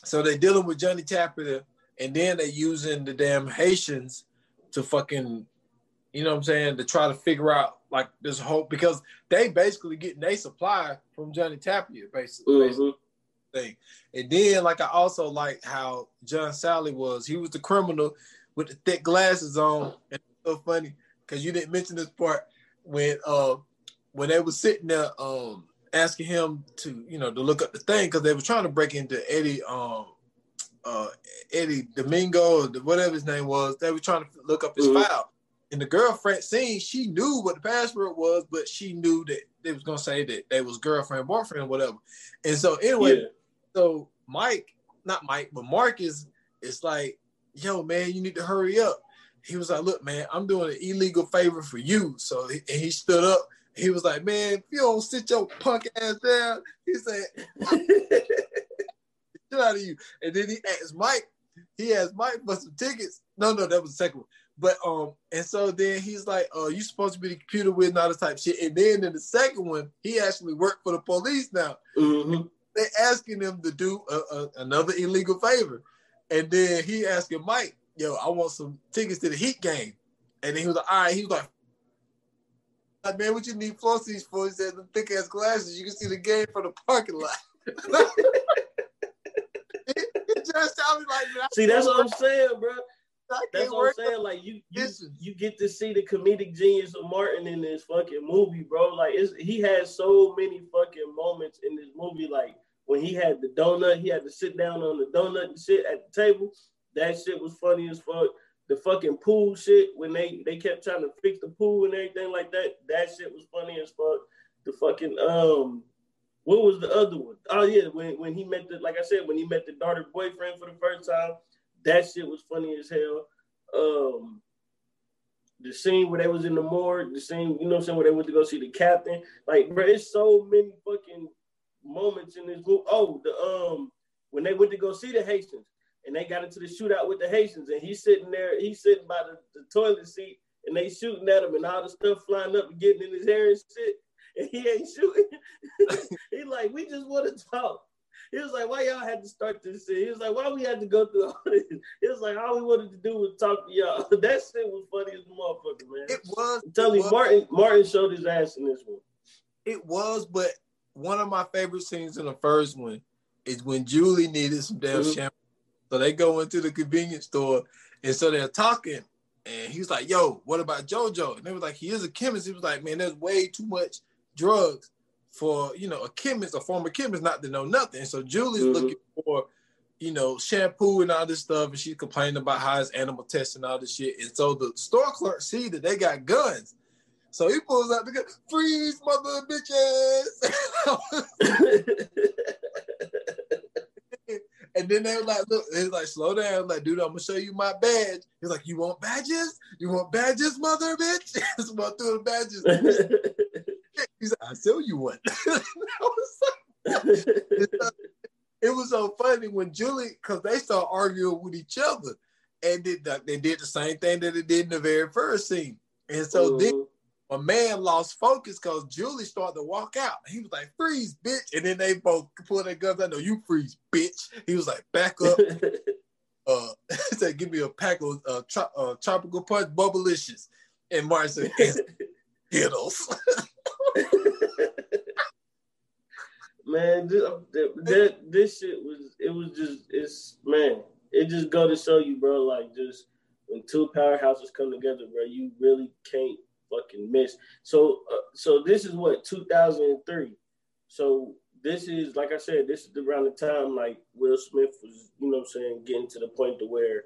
so they dealing with Johnny Tapia and then they using the damn Haitians to fucking, you know what I'm saying, to try to figure out like this whole because they basically getting their supply from Johnny Tapia, basically. Mm-hmm. thing. And then like I also like how John Salley was. He was the criminal with the thick glasses on. And so funny because you didn't mention this part when uh when they was sitting there um asking him to you know to look up the thing because they were trying to break into Eddie um uh Eddie Domingo or whatever his name was. They were trying to look up his mm-hmm. file. And the girlfriend seen she knew what the password was, but she knew that they was gonna say that they was girlfriend, boyfriend, whatever. And so anyway, yeah. so Mike, not Mike, but Marcus is like, yo, man, you need to hurry up. He was like, look, man, I'm doing an illegal favor for you. So and he stood up. He was like, man, if you don't sit your punk ass down, he said, get out of you. And then he asked Mike, he asked Mike for some tickets. No, no, that was the second one. But um, and so then he's like, "Oh, you supposed to be the computer with and all this type shit." And then in the second one, he actually worked for the police now. Mm-hmm. They asking him to do a, a, another illegal favor, and then he asking Mike, yo, I want some tickets to the Heat game. And then he was like, all right, he was like, like, man, what you need floor seats for? He said, the thick ass glasses, you can see the game from the parking lot. it, just sounded like, man, see, that's what I'm saying, bro. That's what I'm saying. Like you, you, you get to see the comedic genius of Martin in this fucking movie, bro. Like it's, he has so many fucking moments in this movie. Like when he had the donut, he had to sit down on the donut and shit at the table. That shit was funny as fuck. The fucking pool shit when they they kept trying to fix the pool and everything like that. That shit was funny as fuck. The fucking um, what was the other one? Oh yeah, when when he met the like I said when he met the daughter boyfriend for the first time. That shit was funny as hell. Um, the scene where they was in the morgue, the scene, you know what I'm saying, where they went to go see the captain. Like, bro, it's so many fucking moments in this movie. Oh, the um when they went to go see the Haitians and they got into the shootout with the Haitians and he's sitting there, he's sitting by the, the toilet seat and they shooting at him and all the stuff flying up and getting in his hair and shit. And he ain't shooting. he like, we just want to talk. He was like, why y'all had to start this shit? He was like, why we had to go through all this? He was like, all we wanted to do was talk to y'all. that shit was funny as a motherfucker, man. It was. I'm telling you, Martin, Martin showed his ass in this one. It was, but one of my favorite scenes in the first one is when Julie needed some damn mm-hmm. shampoo. So they go into the convenience store and so they're talking. And he's like, yo, what about JoJo? And they were like, he is a chemist. He was like, man, there's way too much drugs for you know a chemist, a former chemist, not to know nothing. So Julie's mm-hmm. looking for you know shampoo and all this stuff, and she's complaining about how it's animal tests and all this shit. And so the store clerk see that they got guns. So he pulls out the gun, freeze, mother bitches. and then they were like, look, he's like, slow down. like, dude, I'm gonna show you my badge. He's like, you want badges? You want badges, mother bitch? so I threw the badges. He's like, I'll sell you one. it was so funny when Julie, because they started arguing with each other. And did the, they did the same thing that they did in the very first scene. And so then a man lost focus because Julie started to walk out. He was like, freeze, bitch. And then they both pulled their guns out. No, you freeze, bitch. He was like, back up. uh, said, give me a pack of uh, tro- uh, tropical punch bubblicious. And Martin said, Skittles. man, this, that, this shit was it was just it's man, it just go to show you, bro. Like just when two powerhouses come together, bro, you really can't fucking miss. So uh, so this is what 2003. So this is like I said, this is around the time like Will Smith was, you know, I'm saying, getting to the point to where.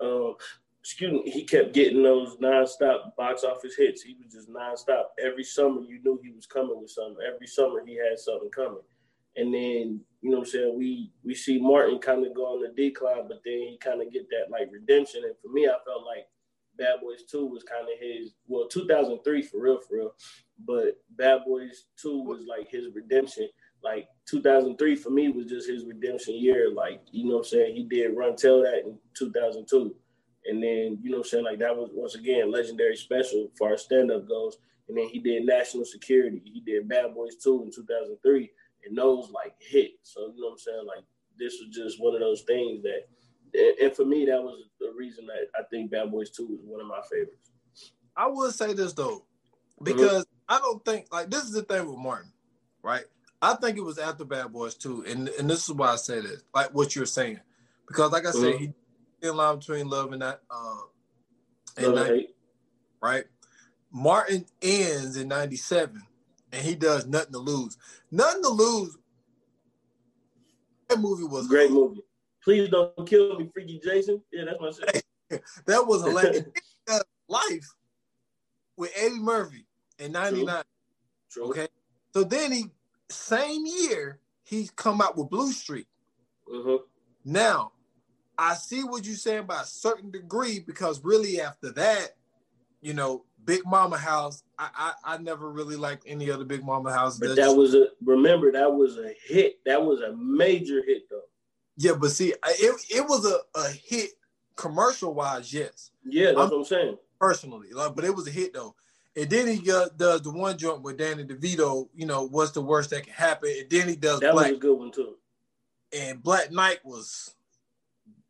Um, excuse me, he kept getting those nonstop box office hits. He was just nonstop. Every summer, you knew he was coming with something. Every summer, he had something coming. And then, you know what I'm saying, we we see Martin kind of go on the decline, but then he kind of get that like redemption. And for me, I felt like Bad Boys 2 was kind of his, well, 2003 for real, for real. But Bad Boys 2 was like his redemption. Like 2003 for me was just his redemption year. Like, you know what I'm saying? He did Run Tell That in 2002. And then, you know what I'm saying, like that was once again legendary special for our stand-up goes. And then he did National Security. He did Bad Boys 2 in 2003. And those like hit. So, you know what I'm saying? Like this was just one of those things that and for me that was the reason that I think Bad Boys 2 is one of my favorites. I would say this though, because mm-hmm. I don't think like this is the thing with Martin, right? I think it was after Bad Boys 2, and and this is why I say this, like what you're saying, because like I mm-hmm. said, he in line between love and that uh and love right? Martin ends in 97 and he does nothing to lose. Nothing to lose. That movie was great movie. Please don't kill me, Freaky Jason. Yeah, that's my shit. that was hilarious. Life with Eddie Murphy in 99. True. True. Okay. So then he same year he's come out with Blue Streak. Mm-hmm. Now I see what you're saying by a certain degree because really after that, you know, Big Mama House, I I, I never really liked any other Big Mama House. But that was a remember that was a hit. That was a major hit though. Yeah, but see, it it was a, a hit commercial wise, yes. Yeah, that's I'm, what I'm saying. Personally, like, but it was a hit though. And then he got, does the one joint with Danny DeVito, you know, what's the worst that can happen? And then he does that Black. was a good one too. And Black Knight was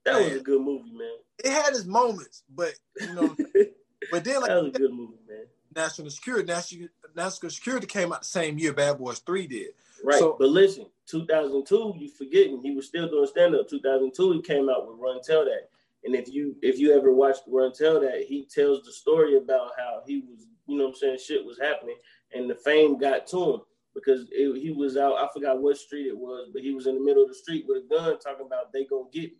that was a good movie, man. it had its moments, but you know, but then like that was a good movie, man. National Security, National National Security came out the same year Bad Boys Three did. Right, So- but listen, 2002, you forget forgetting he was still doing stand up. 2002, he came out with Run Tell That, and if you if you ever watched Run Tell That, he tells the story about how he was, you know, what I'm saying shit was happening, and the fame got to him because it, he was out. I forgot what street it was, but he was in the middle of the street with a gun, talking about they gonna get me.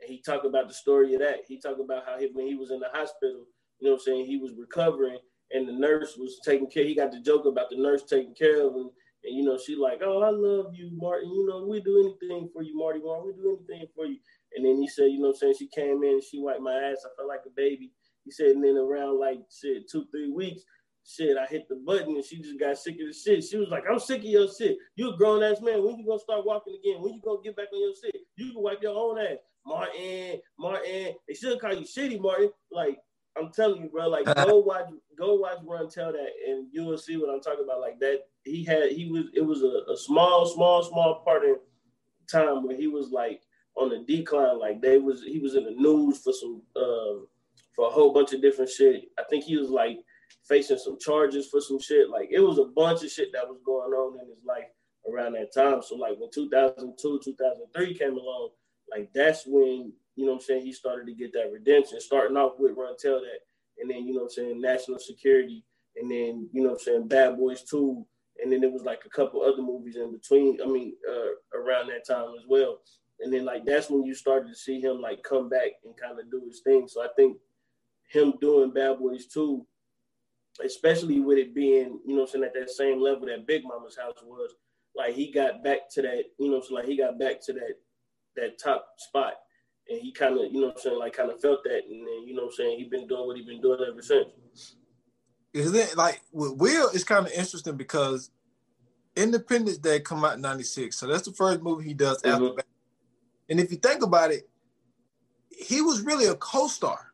And he talked about the story of that. He talked about how he, when he was in the hospital, you know, what I'm saying he was recovering, and the nurse was taking care. He got the joke about the nurse taking care of him. And you know, she like, oh, I love you, Martin. You know, we do anything for you, Marty Martin. We do anything for you. And then he said, you know, I'm saying she came in, and she wiped my ass. I felt like a baby. He said, and then around like shit, two, three weeks, shit, I hit the button, and she just got sick of the shit. She was like, I'm sick of your shit. You a grown ass man. When you gonna start walking again? When you gonna get back on your shit? You can wipe your own ass, Martin. Martin. They should call you shitty, Martin. Like. I'm telling you, bro. Like, go watch, go watch Run Tell That, and you will see what I'm talking about. Like that, he had, he was, it was a, a small, small, small part in time where he was like on the decline. Like they was, he was in the news for some, um, for a whole bunch of different shit. I think he was like facing some charges for some shit. Like it was a bunch of shit that was going on in his life around that time. So like when 2002, 2003 came along, like that's when you know what I'm saying, he started to get that redemption, starting off with Run Tell That, and then, you know what I'm saying, National Security, and then, you know what I'm saying, Bad Boys 2, and then it was like a couple other movies in between, I mean, uh, around that time as well. And then, like, that's when you started to see him, like, come back and kind of do his thing. So I think him doing Bad Boys 2, especially with it being, you know what I'm saying, at that same level that Big Mama's house was, like, he got back to that, you know, so like, he got back to that, that top spot and he kind of, you know what I'm saying, like kind of felt that, and then you know what I'm saying, he's been doing what he's been doing ever since. Is it like with Will? It's kind of interesting because Independence Day come out in '96, so that's the first movie he does after. Mhm. Bad- And if you think about it, he was really a co-star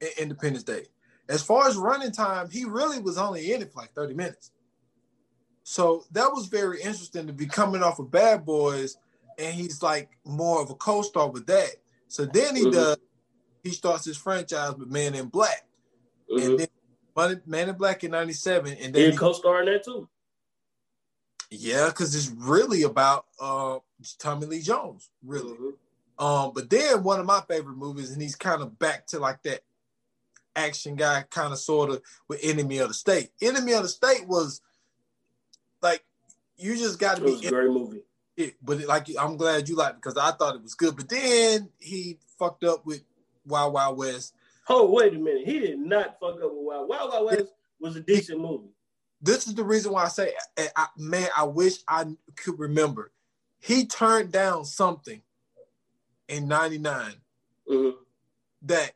in Independence Day. As far as running time, he really was only in it for like 30 minutes. So that was very interesting to be coming off of Bad Boys, and he's like more of a co-star with that. So then he Mhm. does, he starts his franchise with Man in Black, Mhm. and then Man- in Black in '97, and He then a co-star in that too. yeah, because it's really about uh Tommy Lee Jones, really. Mhm. Um, but then one of my favorite movies, and he's kind of back to like that action guy, kind of sort of with Enemy of the State. Enemy of the State was like you just got to be a great movie. It, but it, like I'm glad you liked it because I thought it was good. But then he fucked up with Wild Wild West. Oh, wait a minute. He did not fuck up with Wild Wild. Wild West was a decent movie. This is the reason why I say, I, I- man, I wish I could remember. He turned down something in '99 Mhm. that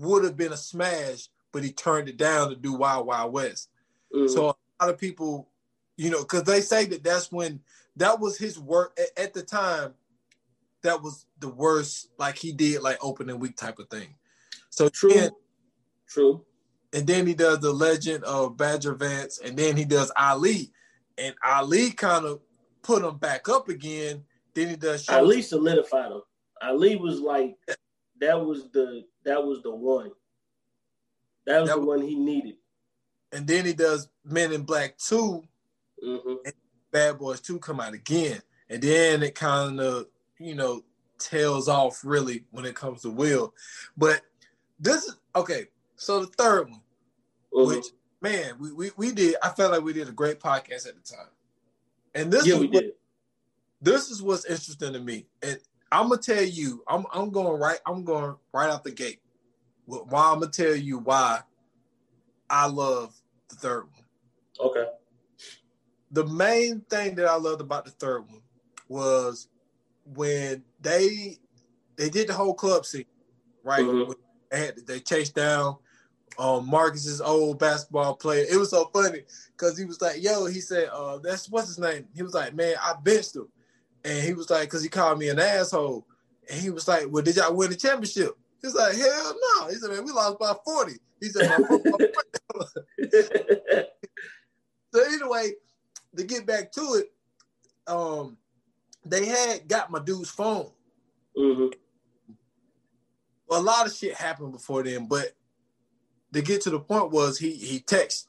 would have been a smash, but he turned it down to do Wild Wild West. Mhm. So a lot of people, you know, because they say that that's when that was his work at, at the time. That was the worst, like he did, like opening week type of thing. So true, then- true. and then he does the Legend of Bagger Vance, and then he does Ali, and Ali kind of put him back up again. Then he does Show- Ali solidified him. Ali was like that was the that was the one. That was That the was- one he needed. and then he does Men in Black Two, hmm Bad Boys 2 come out again. And then it kind of, you know, tails off really when it comes to Will. But this is okay. So the third one, Mm-hmm. which man, we, we we did, I felt like we did a great podcast at the time. And this yeah, is we what, did. this is what's interesting to me. And I'm gonna tell you, I'm I'm going right, I'm going right out the gate. Wh- Why I'm gonna tell you why I love the third one. Okay. The main thing that I loved about the third one was when they they did the whole club scene, right? Mhm. They, had, they chased down um, Marcus's old basketball player. It was so funny because he was like, "Yo," he said, "Uh, that's what's his name." He was like, "Man, I benched him," and he was like, "Cause he called me an asshole," and he was like, "Well, did y'all win the championship?" He's like, "Hell no!" He said, "Man, we lost by 40. He said, "My football So anyway, to get back to it, um, they had got my dude's phone, hmm a lot of shit happened before then, but to get to the point was he he texted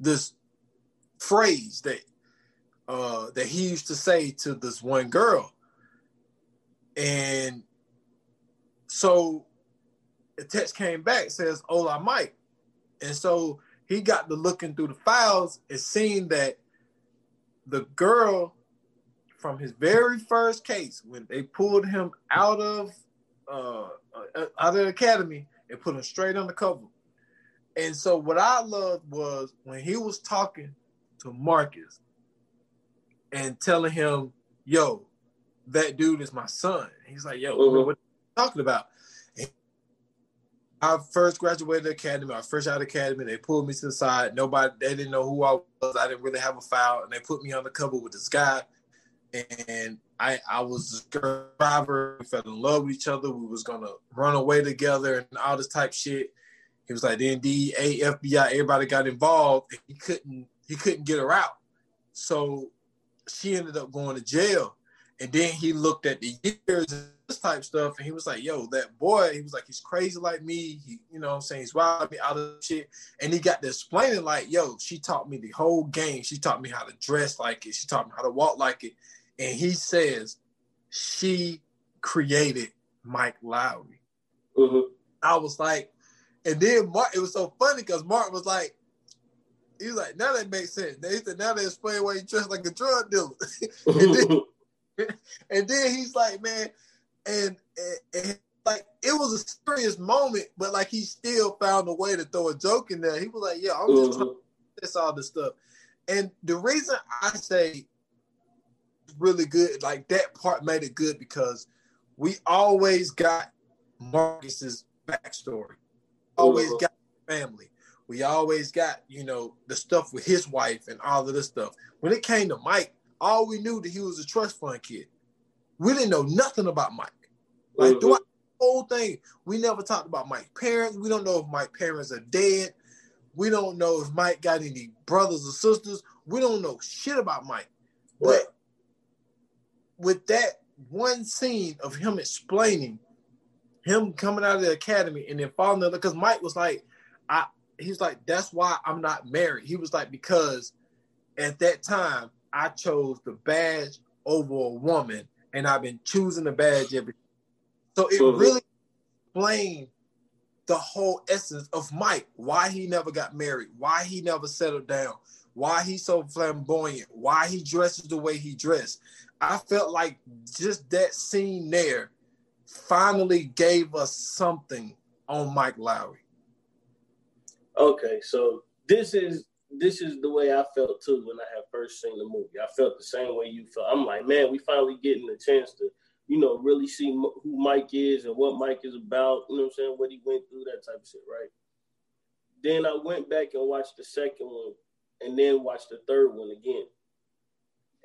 this phrase that uh that he used to say to this one girl. And so the text came back says hola Mike. And so he got to looking through the files and seeing that the girl from his very first case when they pulled him out of uh, uh out of the academy and put him straight on the cover. And so what I loved was when he was talking to Marcus and telling him, "Yo, that dude is my son." He's like, "Yo, mm-hmm. what are you talking about?" I first graduated academy. I first out of academy. They pulled me to the side. Nobody, they didn't know who I was. I didn't really have a file, and they put me on the cover with this guy. And I, I was a driver. We fell in love with each other. We was gonna run away together and all this type shit. He was like, then DEA, FBI, everybody got involved. And he couldn't, he couldn't get her out. So she ended up going to jail. And then he looked at the years type stuff, and he was like, "Yo, that boy." He was like, "He's crazy like me." He, you know, what I'm saying he's wild me out of shit, and he got to explaining like, "Yo, she taught me the whole game. She taught me how to dress like it. She taught me how to walk like it." And he says she created Mike Lowrey. Mm-hmm. I was like, and then Mark, it was so funny because Mark was like, he was like, now that makes sense. They said now they explain why you dress like a drug dealer. and, then, and then he's like, man, and, and, and, like it was a serious moment, but like he still found a way to throw a joke in there. He was like, "Yeah, I'm just mm-hmm. trying to this all this stuff." And the reason I say really good, like that part made it good because we always got Marcus's backstory, always mm-hmm. got family. We always got, you know, the stuff with his wife and all of this stuff. When it came to Mike, all we knew that he was a trust fund kid. We didn't know nothing about Mike. Like mm-hmm. throughout the whole thing, we never talked about Mike's parents. We don't know if Mike's parents are dead. We don't know if Mike got any brothers or sisters. We don't know shit about Mike. But with that one scene of him explaining him coming out of the academy and then falling in because Mike was like, I he's like, that's why I'm not married. He was like, because at that time I chose the badge over a woman, and I've been choosing the badge every so it mm-hmm. really explained the whole essence of Mike, why he never got married, why he never settled down, why he's so flamboyant, why he dresses the way he dressed. I felt like just that scene there finally gave us something on Mike Lowrey. Okay, so this is this is the way I felt too when I had first seen the movie. I felt the same way you felt. I'm like, man, we finally getting a chance to you know, really see who Mike is and what Mike is about, you know what I'm saying, what he went through, that type of shit, right? Then I went back and watched the second one and then watched the third one again.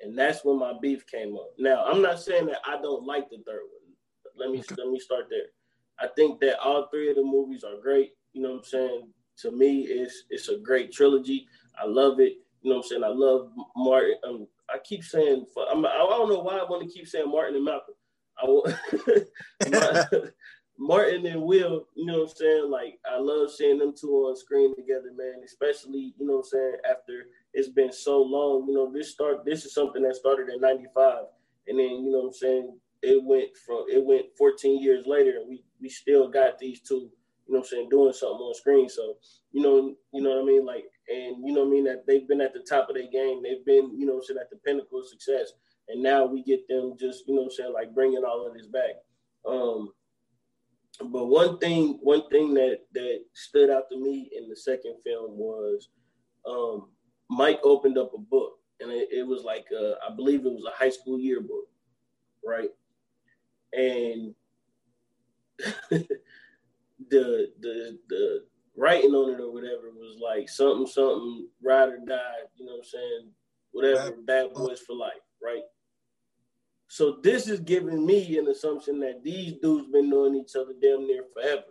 And that's when my beef came up. Now, I'm not saying that I don't like the third one. Let me let me start there. I think that all three of the movies are great. You know what I'm saying? To me, it's it's a great trilogy. I love it. You know what I'm saying? I love Martin. Um, I keep saying, I'm, I don't know why I want to keep saying Martin and Malcolm. I Martin and Will, you know what I'm saying? Like I love seeing them two on screen together, man. Especially, you know what I'm saying, after it's been so long. You know, this start this is something that started in '95, and then you know what I'm saying. It went from it went 14 years later, and we we still got these two. You know I'm saying, doing something on screen. So you know, you know what I mean, like, and you know I mean that they've been at the top of their game. They've been, you know, I'm saying, at the pinnacle of success and now we get them just you know I'm saying like bringing all of this back. Um, but one thing, one thing that that stood out to me in the second film was um, Mike opened up a book, and it, it was like a, I believe it was a high school yearbook, right? And the the the writing on it or whatever was like something something ride or die, you know what I'm saying? Whatever, bad boys for life, right? So this is giving me an assumption that these dudes been knowing each other damn near forever,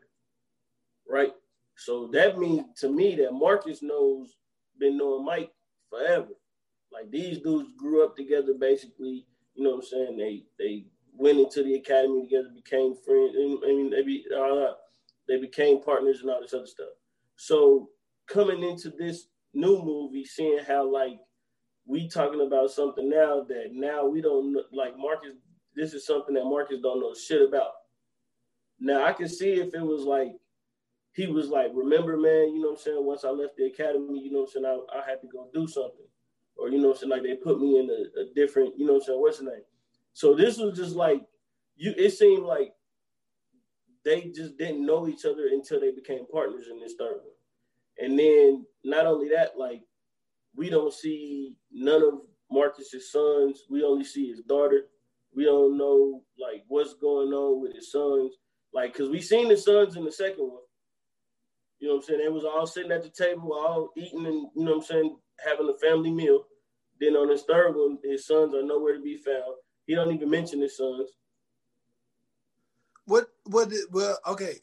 right? So that means to me that Marcus knows been knowing Mike forever. Like these dudes grew up together basically, you know what I'm saying? They they went into the academy together, became friends. I mean, they be uh, they became partners and all this other stuff. So coming into this new movie, seeing how like we talking about something now that now we don't like Marcus. This is something that Marcus don't know shit about. Now I can see if it was like he was like, remember, man, you know what I'm saying? Once I left the academy, you know what I'm saying, I, I had to go do something. Or, you know what I'm saying, like they put me in a, a different, you know what I'm saying, what's the name? So this was just like you it seemed like they just didn't know each other until they became partners in this third one. And then not only that, like we don't see none of Marcus's sons. We only see his daughter. We don't know like what's going on with his sons. Like, cause we seen the sons in the second one. You know what I'm saying? They was all sitting at the table, all eating and you know what I'm saying, having a family meal. Then on this third one, his sons are nowhere to be found. He don't even mention his sons. What well okay.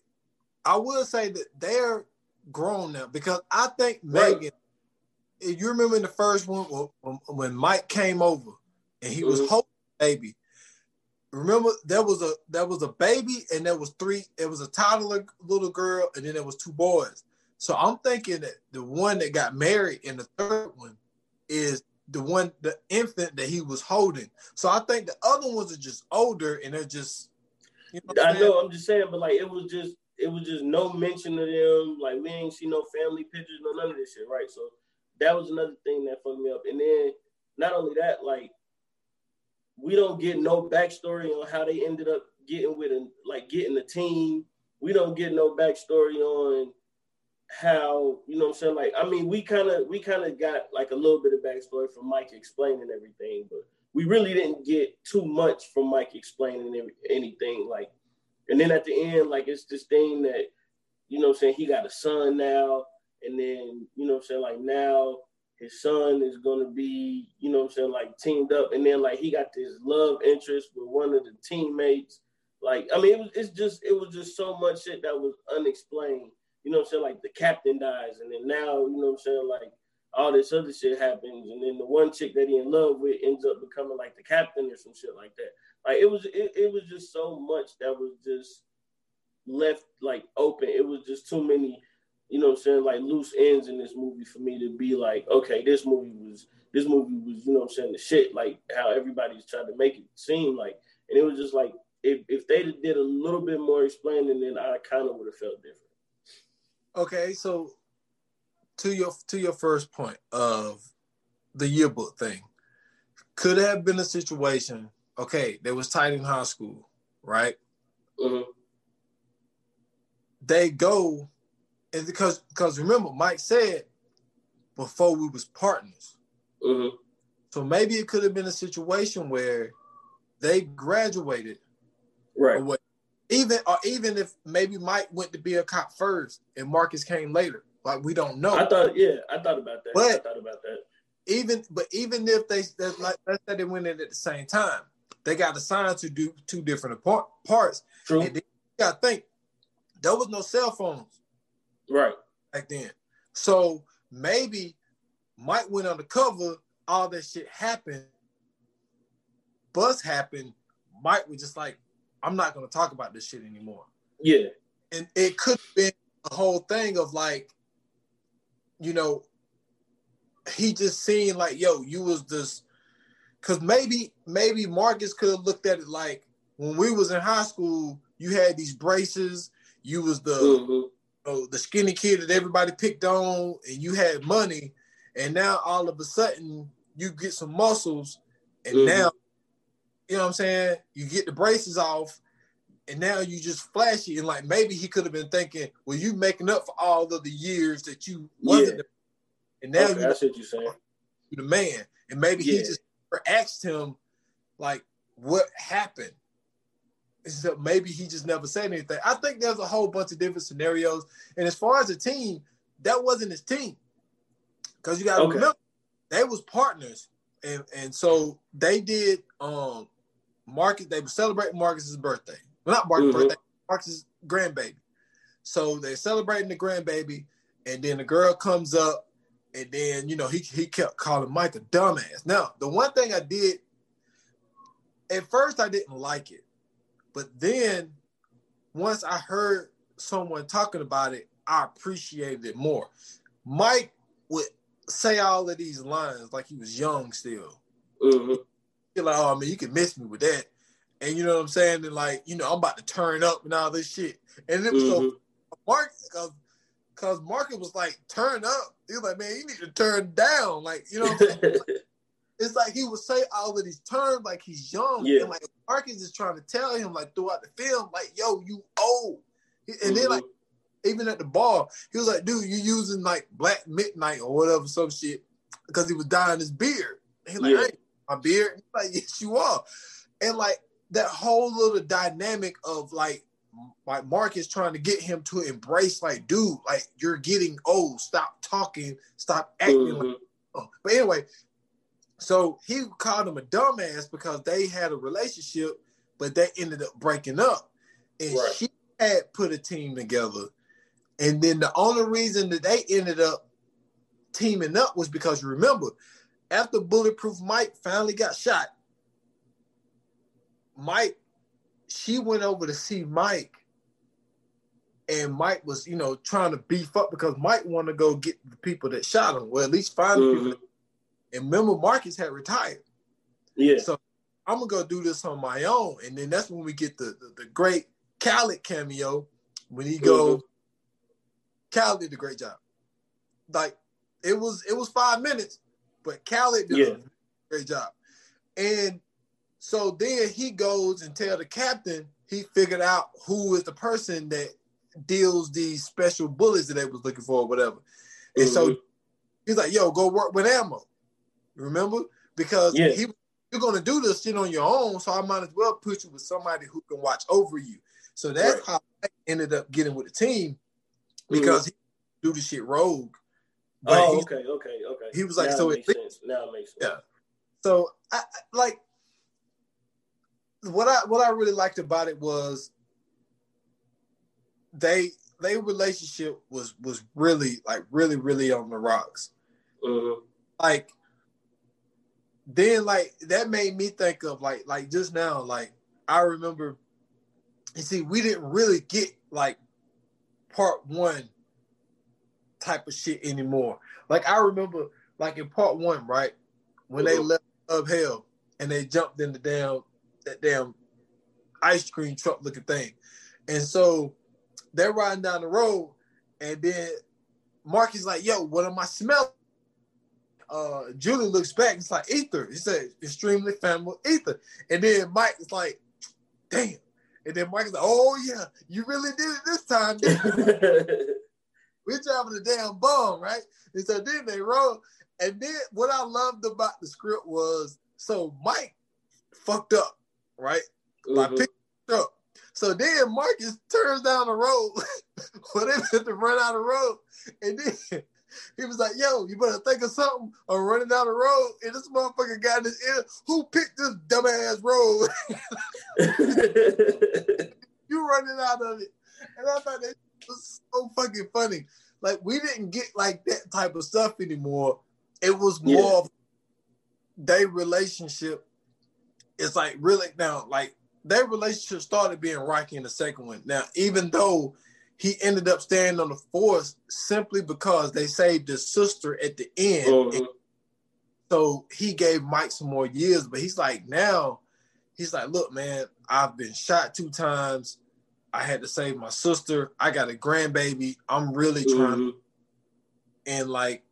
I will say that they're grown now because I think right. Megan. If you remember in the first one when, when Mike came over and he mm-hmm. was holding baby. Remember there was a there was a baby and there was three. It was a toddler little girl and then there was two boys. So I'm thinking that the one that got married in the third one is the one the infant that he was holding. So I think the other ones are just older and they're just. You know I know. I'm just saying, but like it was just it was just no mention of them. Like we ain't see no family pictures, no none of this shit, right? So that was another thing that fucked me up. And then not only that, like we don't get no backstory on how they ended up getting with a like getting the team. We don't get no backstory on how you know what I'm saying. Like I mean, we kind of we kind of got like a little bit of backstory from Mike explaining everything, but we really didn't get too much from Mike explaining anything. Like, and then at the end, like it's this thing that you know I'm saying. He got a son now, and then you know I'm saying. Like now his son is gonna be, you know I'm saying, like teamed up, and then like he got this love interest with one of the teammates. Like, I mean, it was, it's just it was just so much shit that was unexplained you know what I'm saying? Like the captain dies, and then now, you know what I'm saying? Like all this other shit happens, and then the one chick that he in love with ends up becoming like the captain or some shit like that. Like it was, it, it was just so much that was just left like open. It was just too many, you know what I'm saying? Like loose ends in this movie for me to be like, okay, this movie was, this movie was, you know what I'm saying? The shit, like how everybody's trying to make it seem like, and it was just like, if, if they did a little bit more explaining, then I kind of would have felt different. Okay, so to your to your first point of the yearbook thing, could have been a situation. Okay, they was tight in high school, right? Mm-hmm. They go, and because because remember, Mike said before we was partners. Mm-hmm. So maybe it could have been a situation where they graduated, right? Even or even if maybe Mike went to be a cop first and Marcus came later, like we don't know. I thought, yeah, I thought about that. But I thought about that. Even but even if they like let's say they went in at the same time, they got assigned to do two different parts. True. And you got to think there was no cell phones, right, back then. So maybe Mike went undercover. All that shit happened. Bus happened. Mike was just like, I'm not gonna talk about this shit anymore. Yeah. And it could have been a whole thing of like, you know, he just seeing like, yo, you was this cause maybe maybe Marcus could have looked at it like when we was in high school, you had these braces, you was the mm-hmm. the skinny kid that everybody picked on, and you had money, and now all of a sudden you get some muscles, and mm-hmm. now you know what I'm saying? You get the braces off, and now you just flashy. And like maybe he could have been thinking, well, you making up for all of the years that you wasn't. Yeah. and now okay, you that's what you're saying. You're the man, and maybe yeah. he just asked him, like, what happened. So maybe he just never said anything. I think there's a whole bunch of different scenarios. And as far as the team, that wasn't his team. Because you gotta okay. remember, they was partners. And and so they did um Marcus, they were celebrating Marcus's birthday. Well, not Marcus' mm-hmm. birthday, Marcus's grandbaby. So they're celebrating the grandbaby, and then the girl comes up, and then you know he he kept calling Mike a dumbass. Now, the one thing I did, at first I didn't like it, but then once I heard someone talking about it, I appreciated it more. Mike would say all of these lines like he was young still. Mm-hmm. You're like, oh man, you can miss me with that. And you know what I'm saying? And like, you know, I'm about to turn up and all this shit. And it was mm-hmm. so Mark because because Marcus was like, turn up. He was like, man, you need to turn down. Like, you know it's like he would say all of these terms like he's young. Yeah. And like Marcus is trying to tell him like throughout the film, like, yo, you old. And mm-hmm. then like even at the bar, he was like, dude, you using like black midnight or whatever, some shit, because he was dyeing his beard. And he's like, yeah. hey, my beard. He's like, yes, you are. And like that whole little dynamic of like like Mark is trying to get him to embrace, like, dude, like you're getting old. Stop talking. Stop acting mm-hmm. like. Oh. But anyway, so he called him a dumbass because they had a relationship, but they ended up breaking up, and right. she had put a team together, and then the only reason that they ended up teaming up was because remember, after Bulletproof Mike finally got shot, Mike she went over to see Mike, and Mike was, you know, trying to beef up because Mike wanted to go get the people that shot him, well, at least find mm-hmm. people. And remember, Marcus had retired. Yeah. So I'm gonna go do this on my own, and then that's when we get the the, the great Khaled cameo when he go. Mm-hmm. Khaled did a great job. Like it was, it was five minutes, but Khaled did yeah. a great job. And so then he goes and tell the captain he figured out who is the person that deals these special bullets that they was looking for or whatever. And mm-hmm. so he's like, yo, go work with ammo. Remember? Because yeah. he you're gonna do this shit on your own, so I might as well put you with somebody who can watch over you. So that's right. how I ended up getting with the team because mm-hmm. he do the shit rogue. But oh, okay, okay, okay. He was like, now so it makes sense. Now it makes sense. Yeah. So I like what I what I really liked about it was they their relationship was was really like really really on the rocks. Mm-hmm. Like then like that made me think of like like just now like I remember you see we didn't really get like part one type of shit anymore. Like I remember like in part one, right? When mm-hmm. they left of hell and they jumped in the damn that damn ice cream truck looking thing. And so they're riding down the road, and then Mark is like, yo, what am I smelling? Uh, Julie looks back, it's like ether. He said, extremely flammable ether. And then Mike is like, damn. And then Mike is like, oh yeah, you really did it this time. We're driving a damn bomb, right? And so then they roll. And then what I loved about the script was so Mike fucked up, right? Mm-hmm. By picking up. So then Marcus turns down the road when they had to run out the road. And then he was like, yo, you better think of something or running down the road. And this motherfucker got this ear. Who picked this dumbass road? you running out of it. And I thought that was so fucking funny. Like we didn't get like that type of stuff anymore. It was more yeah. of their relationship. It's like really now, like their relationship started being rocky in the second one. Now, even though he ended up staying on the force simply because they saved his sister at the end. Uh-huh. So he gave Mike some more years, but he's like, now, he's like, look, man, I've been shot two times. I had to save my sister. I got a grandbaby. I'm really trying mm-hmm. and like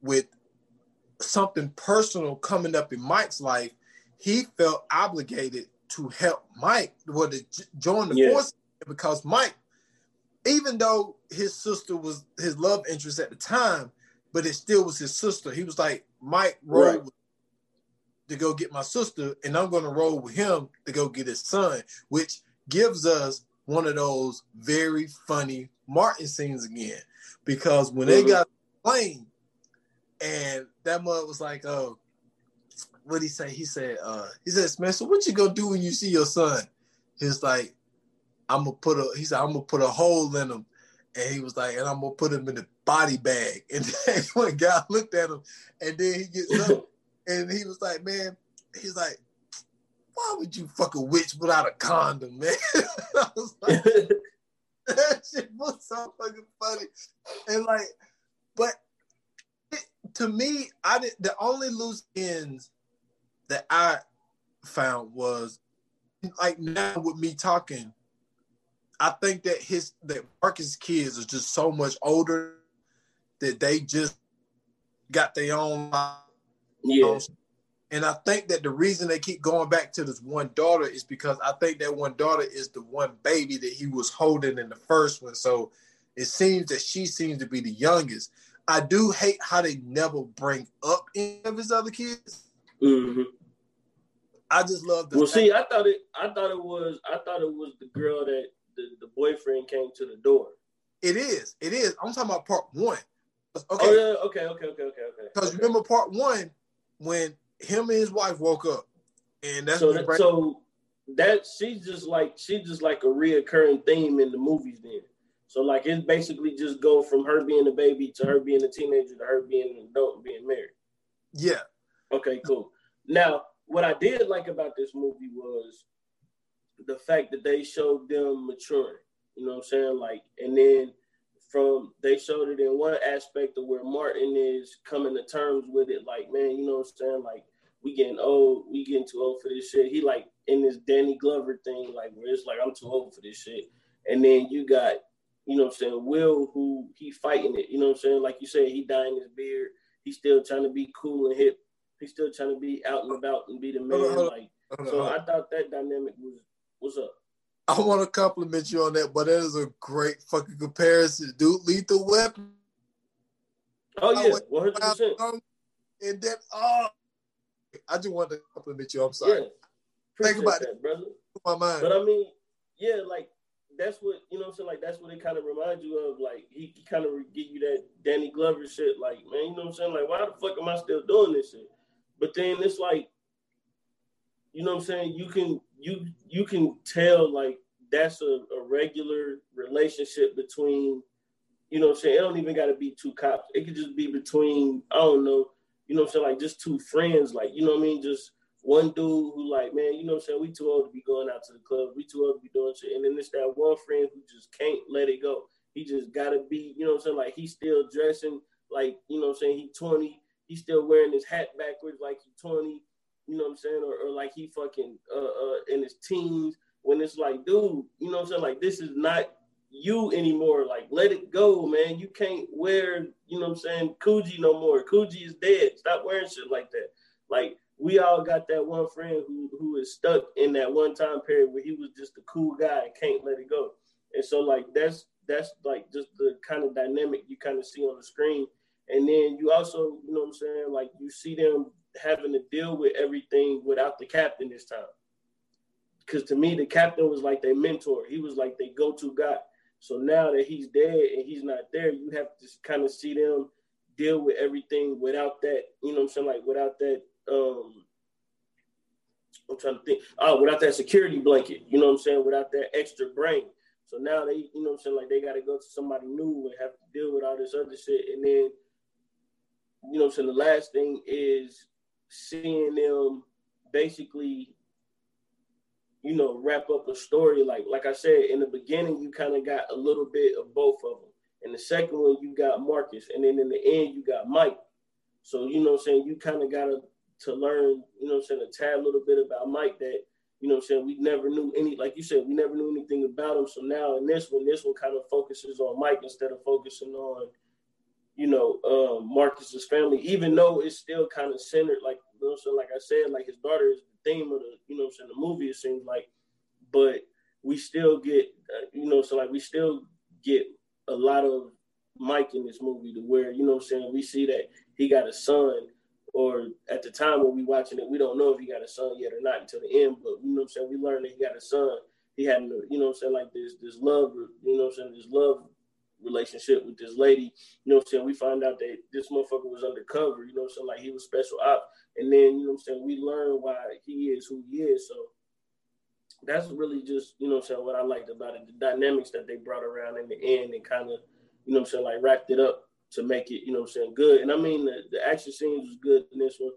with something personal coming up in Mike's life, he felt obligated to help Mike, well, to join the force because Mike, even though his sister was his love interest at the time, but it still was his sister. He was like, Mike rolled right. to go get my sister, and I'm going to roll with him to go get his son, which gives us one of those very funny Martin scenes again. Because when mm-hmm. they got plane, and that mother was like, "Oh, what he say? He said, uh, he said, Spencer, what you gonna do when you see your son? He's like, I'm gonna put a he said, I'm gonna put a hole in him. And he was like, and I'm gonna put him in a body bag. And then one guy looked at him and then he gets up and he was like, Man, he's like, why would you fuck a witch without a condom, man? I was like, that shit was so fucking funny. And like, but it, to me, I did the only loose ends that I found was like now with me talking, I think that his that Marcus kids are just so much older that they just got their own life. yeah. And I think that the reason they keep going back to this one daughter is because I think that one daughter is the one baby that he was holding in the first one. So it seems that she seems to be the youngest. I do hate how they never bring up any of his other kids. Mm-hmm. I just love the. Well, see, I thought it. I thought it was. I thought it was the girl that the, the boyfriend came to the door. It is. It is. I'm talking about part one. Okay. Oh, yeah. Okay. Okay. Okay. Okay. Okay. Because okay. remember part one when him and his wife woke up, and that's so. That, so that she's just like she's just like a reoccurring theme in the movies. Then, so like it's basically just go from her being a baby to her being a teenager to her being an adult and being married. Yeah. Okay. Cool. Now, what I did like about this movie was the fact that they showed them maturing. You know what I'm saying? Like, and then from they showed it in one aspect of where Martin is coming to terms with it, like, man, you know what I'm saying? Like, we getting old, we getting too old for this shit. He like in this Danny Glover thing, like where it's like I'm too old for this shit. And then you got, you know what I'm saying, Will who he fighting it, you know what I'm saying? Like you said, he dyeing his beard, he's still trying to be cool and hip, he's still trying to be out and about and be the man. Hold on, hold on, like so I thought that dynamic was what's up. I want to compliment you on that, but that is a great fucking comparison, dude. Lethal Weapon. Oh yeah, one hundred percent. Oh, and then, oh, I just wanted to compliment you. I'm sorry. Yeah. Think about that, it, brother. My mind. But I mean, yeah, like that's what you know. what I'm saying like that's what it kind of reminds you of. Like he, he kind of give you that Danny Glover shit. Like man, you know what I'm saying? Like why the fuck am I still doing this shit? But then it's like, you know what I'm saying? You can you you can tell like that's a, a regular relationship between, you know what I'm saying? It don't even gotta be two cops. It could just be between, I don't know, you know what I'm saying, like just two friends, like, you know what I mean? Just one dude who like, man, you know what I'm saying, we too old to be going out to the club, we too old to be doing shit. And then there's that one friend who just can't let it go. He just gotta be, you know what I'm saying, like he's still dressing like, you know what I'm saying, he 20, he's still wearing his hat backwards like he's 20 you know what I'm saying, or, or like he fucking uh, uh, in his teens when it's like, dude, you know what I'm saying, like this is not you anymore. Like let it go, man. You can't wear, you know what I'm saying, Coogi no more. Coogi is dead. Stop wearing shit like that. Like we all got that one friend who who is stuck in that one time period where he was just a cool guy and can't let it go. And so like that's that's like just the kind of dynamic you kind of see on the screen. And then you also, you know what I'm saying, like you see them having to deal with everything without the captain this time. Because to me, the captain was like their mentor. He was like their go-to guy. So now that he's dead and he's not there, you have to kind of see them deal with everything without that, you know what I'm saying? Like without that, um, I'm trying to think, oh, without that security blanket, you know what I'm saying? Without that extra brain. So now they, you know what I'm saying? Like they got to go to somebody new and have to deal with all this other shit. And then, you know saying? The last thing is seeing them basically, you know, wrap up a story. Like like I said in the beginning, you kind of got a little bit of both of them. In the second one, you got Marcus, and then in the end, you got Mike. So you know, I'm saying you kind of got to to learn, you know, I'm saying a tad little bit about Mike that. You know I'm saying? We never knew any, like you said, we never knew anything about him. So now in this one, this one kind of focuses on Mike instead of focusing on you know, um, Marcus's family, even though it's still kind of centered, like you know, so like I said, like his daughter is the theme of the, you know, saying the movie. It seems like, but we still get, uh, you know, so like we still get a lot of Mike in this movie to where, you know, I'm saying we see that he got a son, or at the time when we watching it, we don't know if he got a son yet or not until the end. But you know, I'm saying we learned that he got a son. He had, you know, I'm saying like this, this love, you know, I'm saying this love relationship with this lady. You know what I'm saying? We found out that this motherfucker was undercover, you know what I'm saying? Like he was special op. And then, you know what I'm saying, we learn why he is who he is. So that's really just, you know what I'm saying, what I liked about it, the dynamics that they brought around in the end and kind of, you know what I'm saying, like wrapped it up to make it, you know what I'm saying, good. And I mean the, the action scenes was good in this one.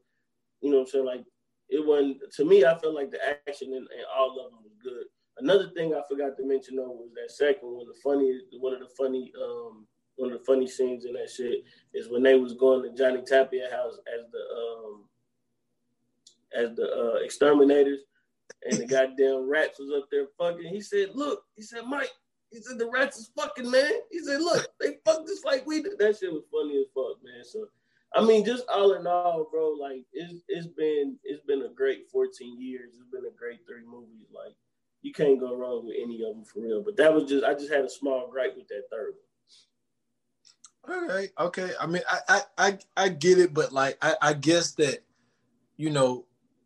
You know what I'm saying? Like it wasn't to me. I felt like the action in all of them was good. Another thing I forgot to mention though was that second one. The funny, one of the funny, um, one of the funny scenes in that shit is when they was going to Johnny Tapia house as the um, as the uh, exterminators, and the goddamn rats was up there fucking. He said, "Look," he said, "Mike." He said the rats is fucking man. He said, "Look, they fuck just like we did." That shit was funny as fuck, man. So I mean, just all in all, bro, like it's it's been it's been a great 14 years. It's been a great three movies. Like you can't go wrong with any of them for real. But that was just I just had a small gripe with that third one. All right, okay. I mean, I I I, I get it, but like I, I guess that you know,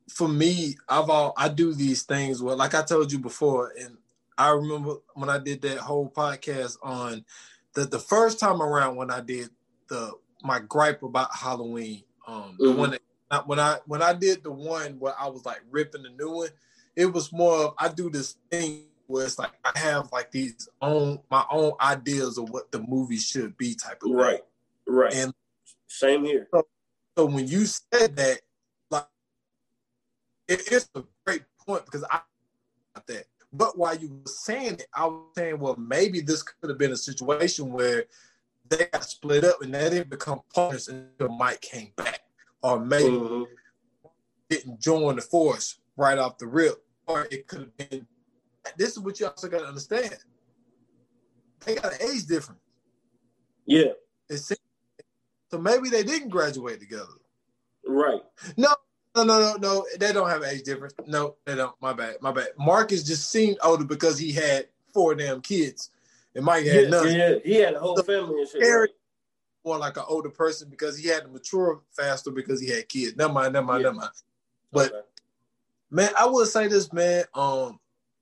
for me, I've all I do these things where, like I told you before, and I remember when I did that whole podcast on the the first time around when I did the my gripe about Halloween. Um, the mm-hmm. one that when I when I did the one where I was like ripping the new one, it was more of I do this thing where it's like I have like these own my own ideas of what the movie should be type of right, thing. right. And same here. So, so when you said that, like it, it's a great point because I that. But while you were saying it, I was saying, well, maybe this could have been a situation where they got split up and they didn't become partners until Mike came back, or maybe mm-hmm. didn't join the force right off the rip, or it could have been. This is what you also got to understand. They got an age difference. Yeah. It's, so maybe they didn't graduate together. Right. No, no, no, no, no. They don't have age difference. No, they don't. My bad. My bad. Marcus just seemed older because he had four damn kids. And Mike had yeah, none. Yeah, he had a whole so family and shit. Right? More like an older person because he had to mature faster because he had kids. Never mind, never mind, yeah. never mind. But okay. Man, I will say this, man. Um,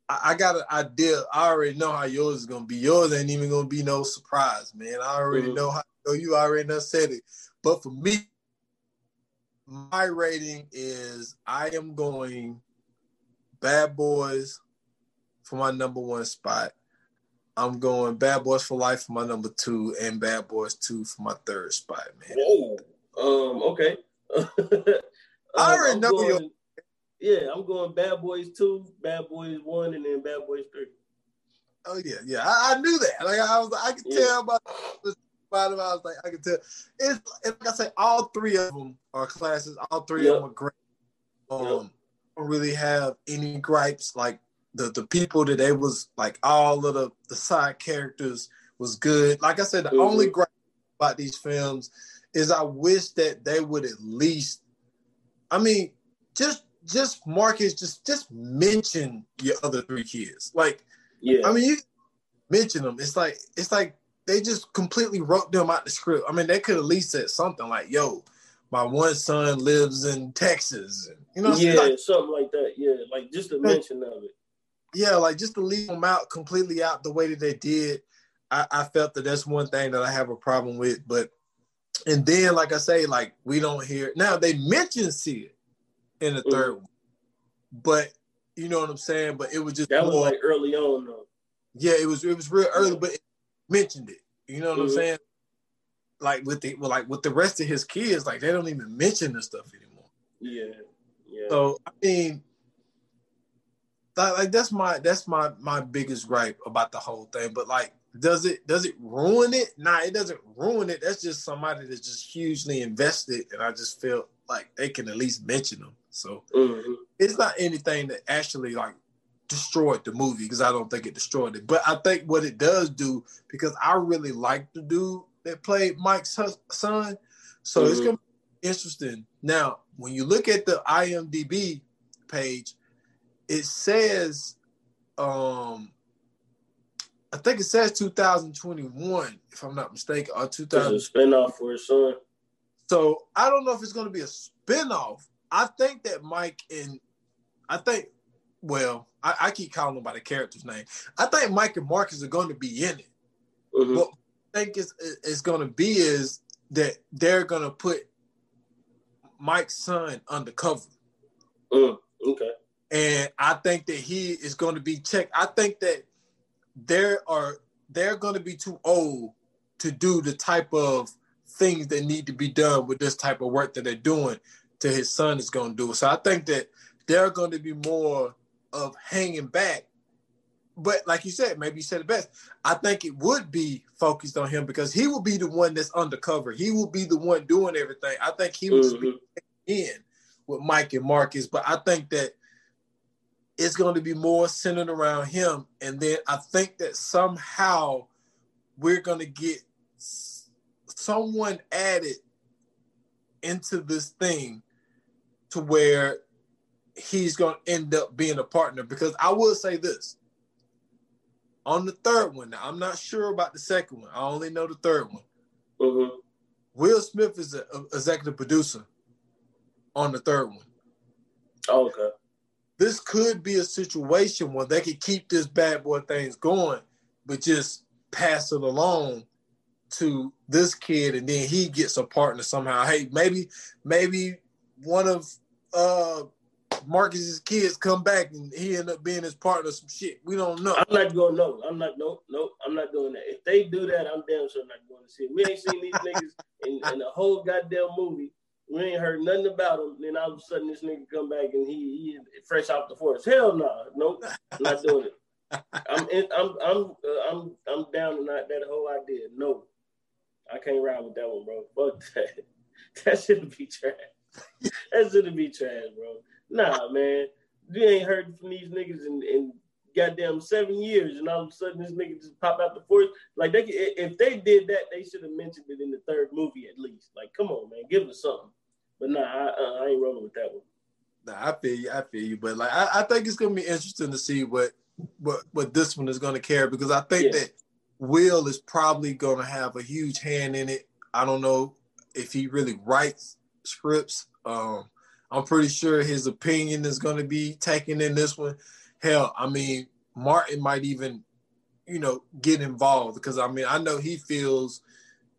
I, I, got an idea. I already know how yours is gonna be. Yours ain't even gonna be no surprise, man. I already mm-hmm. know how you already know said it. But for me, my rating is I am going Bad Boys for my number one spot. I'm going Bad Boys for Life for my number two, and Bad Boys Two for my third spot, man. Whoa. Um. Okay. um, I already know going, your. Yeah, I'm going Bad Boys Two, Bad Boys One, and then Bad Boys Three. Oh yeah, yeah. I, I knew that. Like I was, I could yeah. tell by the bottom. I was like, I could tell. It's like I say, all three of them are classes. All three yep. of them are great. Um, yep. don't really have any gripes. Like the the people that they was like all of the the side characters was good. Like I said, the mm-hmm. only gripe about these films is I wish that they would at least, I mean, just just Marcus, just just mention your other three kids. Like, yeah, I mean, you mention them. It's like it's like they just completely wrote them out the script. I mean, they could at least said something like, "Yo, my one son lives in Texas," you know, yeah, like, something like that. Yeah, like just a mention of it yeah, like just to leave them out completely out the way that they did, I, I felt that that's one thing that I have a problem with. But and then, like I say, like we don't hear now they mention Syd in the 3rd mm-hmm. one, but you know what I'm saying. But it was just that was like early on though. Yeah, it was it was real early, but it mentioned it. You know what mm-hmm. I'm saying? Like with the like with the rest of his kids, like they don't even mention this stuff anymore. Yeah, yeah. So I mean, like that's my that's my my biggest gripe about the whole thing. But like, does it does it ruin it? Nah, it doesn't ruin it. That's just somebody that's just hugely invested, and I just feel like they can at least mention them. So mm-hmm. it's not anything that actually like destroyed the movie because I don't think it destroyed it. But I think what it does do because I really like the dude that played Mike's son, so mm-hmm. it's gonna be interesting. Now, when you look at the IMDb page, it says um I think it says 2021, if I'm not mistaken, or 2000. It's a spinoff for his son. So I don't know if it's going to be a spinoff. I think that Mike and I think, well, I, I, keep calling them by the character's name. I think Mike and Marcus are going to be in it. Mm-hmm. What I think it's, it's going to be is that they're going to put Mike's son undercover. Mm, okay. And I think that he is going to be checked. I think that there are they're going to be too old to do the type of things that need to be done with this type of work that they're doing to his son is going to do it. So I think that they're going to be more of hanging back. But like you said, maybe you said it best. I think it would be focused on him because he will be the one that's undercover. He will be the one doing everything. I think he was mm-hmm. in with Mike and Marcus, but I think that it's going to be more centered around him. And then I think that somehow we're going to get someone added into this thing to where he's going to end up being a partner. Because I will say this on the third one, now I'm not sure about the second one, I only know the third one. Mm-hmm. Will Smith is an executive producer on the third one. Oh, okay. This could be a situation where they could keep this bad boy things going, but just pass it along to this kid, and then he gets a partner somehow. Hey, maybe maybe one of uh Marcus's kids come back and he end up being his partner. Some shit we don't know. I'm not going. No, I'm not. No, no, I'm not doing that. If they do that, I'm damn sure I'm not going to see it. We ain't seen these niggas in, in the whole goddamn movie. We ain't heard nothing about him. Then all of a sudden, this nigga come back and he, he fresh off the force. Hell no, nah. nope, I'm not doing it. I'm in, I'm I'm uh, I'm I'm down to not that whole idea. No, I can't ride with that one, bro. Fuck that. That shouldn't be trash. That gonna be trash, bro. Nah, man. You ain't heard from these niggas in, in goddamn seven years, and all of a sudden this nigga just pop out the forest. Like they, if they did that, they should have mentioned it in the third movie at least. Like, come on, man, give us something. But nah, I, uh, I ain't rolling with that one. Nah, I feel you. I feel you. But like, I, I think it's gonna be interesting to see what what what this one is gonna carry because I think yeah. that Will is probably gonna have a huge hand in it. I don't know if he really writes scripts. Um, I'm pretty sure his opinion is going to be taken in this one. Hell, I mean, Martin might even, you know, get involved because I mean, I know he feels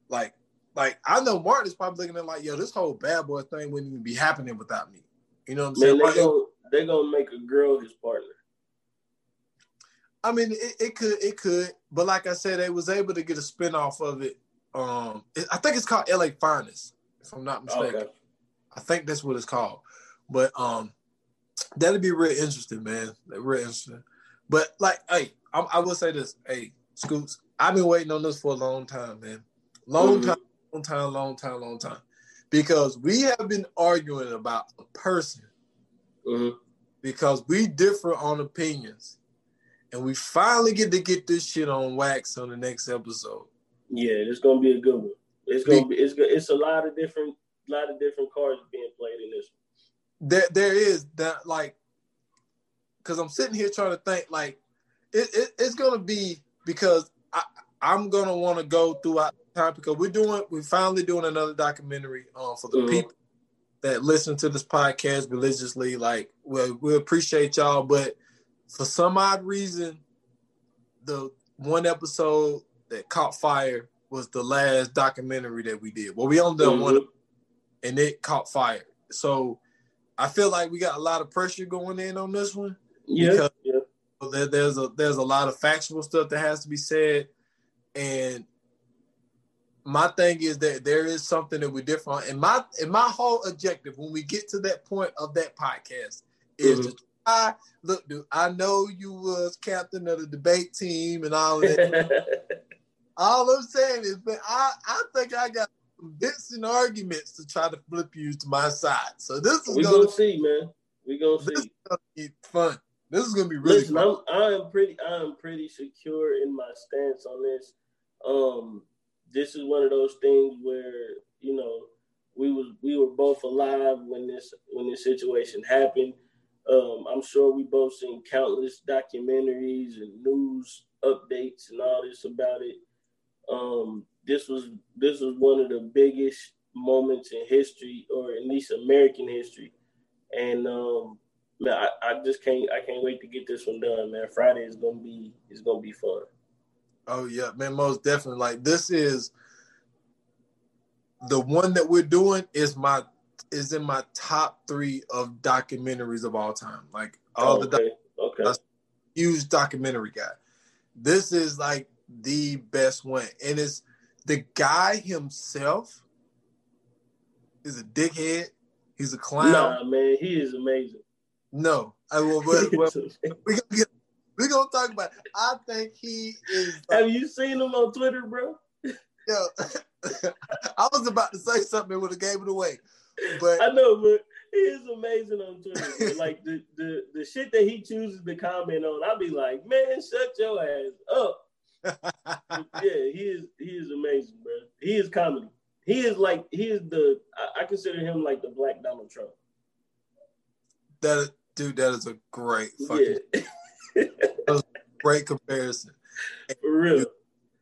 like, like I know Martin is probably looking at like, yo, this whole bad boy thing wouldn't even be happening without me. You know what I'm saying? They're gonna, they gonna make a girl his partner. I mean, it, it, could, it could, but like I said, they was able to get a spinoff of it. Um, it, I think it's called LA Finest, if I'm not mistaken. Okay. I think that's what it's called. But um, that'd be real interesting, man. Real interesting. But like, hey, I, I will say this, hey, Scoots, I've been waiting on this for a long time, man. Long mm-hmm. time, long time, long time, long time. Because we have been arguing about a person. Mm-hmm. Because we differ on opinions. And we finally get to get this shit on wax on the next episode. Yeah, it's gonna be a good one. It's gonna be it's it's a lot of different lot of different cards being played in this one. There there is that like because I'm sitting here trying to think like it, it it's gonna be because I I'm gonna want to go throughout the time because we're doing we're finally doing another documentary um, for the mm-hmm. people that listen to this podcast religiously. Like we we appreciate y'all, but for some odd reason, the one episode that caught fire was the last documentary that we did. Well, we only done mm-hmm. one and it caught fire. So I feel like we got a lot of pressure going in on this one. Yeah. yeah. There, there's a there's a lot of factual stuff that has to be said. And my thing is that there is something that we're different. And my and my whole objective when we get to that point of that podcast is mm-hmm. to try look, dude, I know you was captain of the debate team and all that. all I'm saying is, but I, I think I got convincing arguments to try to flip you to my side. So this is we gonna, gonna see, man. We gonna this see. Gonna be fun. This is gonna be really Listen, fun. I'm, I am pretty. I am pretty secure in my stance on this. Um, this is one of those things where you know we was we were both alive when this when this situation happened. Um, I'm sure we both seen countless documentaries and news updates and all this about it. Um, this was this was one of the biggest moments in history, or at least American history. And um, man, I, I just can't I can't wait to get this one done, man. Friday is gonna be is gonna be fun. Oh yeah, man, most definitely. Like this is the one that we're doing is my is in my top three of documentaries of all time. Like all oh, the okay. Doc- okay. huge documentary guy. This is like the best one, and it's the guy himself is a dickhead. He's a clown. Nah, man, he is amazing. No, I will. Well, well, we gonna get, we gonna talk about. It. I think he is. Have you seen him on Twitter, bro? Yo, I was about to say something would have gave it away, but I know, but he is amazing on Twitter. like the, the the shit that he chooses to comment on, I'll be like, man, shut your ass up. yeah, he is he is amazing, bro. He is comedy. He is like he is the I, I consider him like the black Donald Trump. That dude, that is a great fucking yeah. great comparison. For real.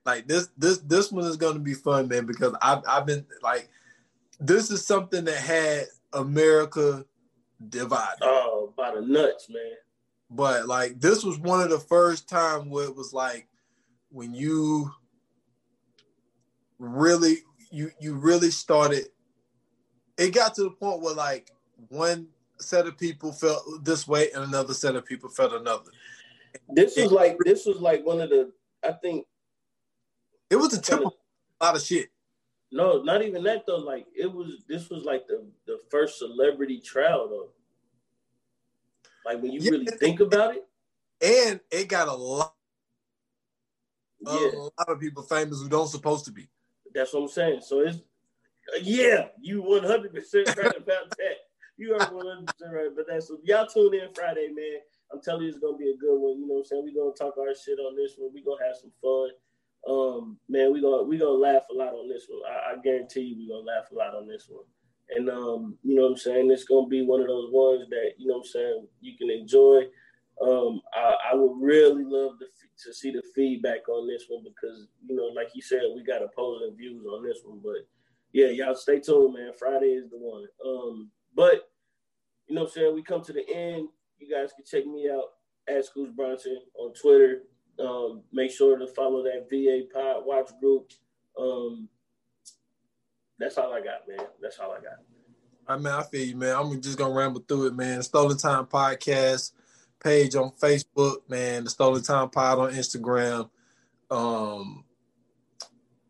Like this, this, this one is going to be fun, man, because I've, I've been like, this is something that had America divided. Oh, by the nuts, man. But like, this was one of the first time where it was like, when you really, you, you really started. It got to the point where like one set of people felt this way and another set of people felt another. This was like this was like one of the I think it was a a lot of shit. No, not even that though. Like it was this was like the the first celebrity trial though. Like when you yeah. really think about it. And it got a lot yeah. a lot of people famous who don't supposed to be. That's what I'm saying. So it's yeah, you 100 percent right about that. You are 100 percent right. But that's what y'all tune in Friday, man. I'm telling you, it's gonna be a good one. You know what I'm saying? We're gonna talk our shit on this one. We're gonna have some fun. Um, man, we gonna we gonna laugh a lot on this one. I, I guarantee you, we're gonna laugh a lot on this one. And um, you know what I'm saying? It's gonna be one of those ones that you know what I'm saying you can enjoy. Um, I, I would really love to, to see the feedback on this one because you know, like you said, we got opposing views on this one. But yeah, y'all stay tuned, man. Friday is the one. Um, but you know what I'm saying? We come to the end. You guys can check me out at Scoots Bronson on Twitter. Um, make sure to follow that VA Pod Watch group. Um, that's all I got, man. That's all I got. I mean, I feel you, man. I'm just gonna ramble through it, man. Stolen Time Podcast page on Facebook, man. The Stolen Time Pod on Instagram. Um,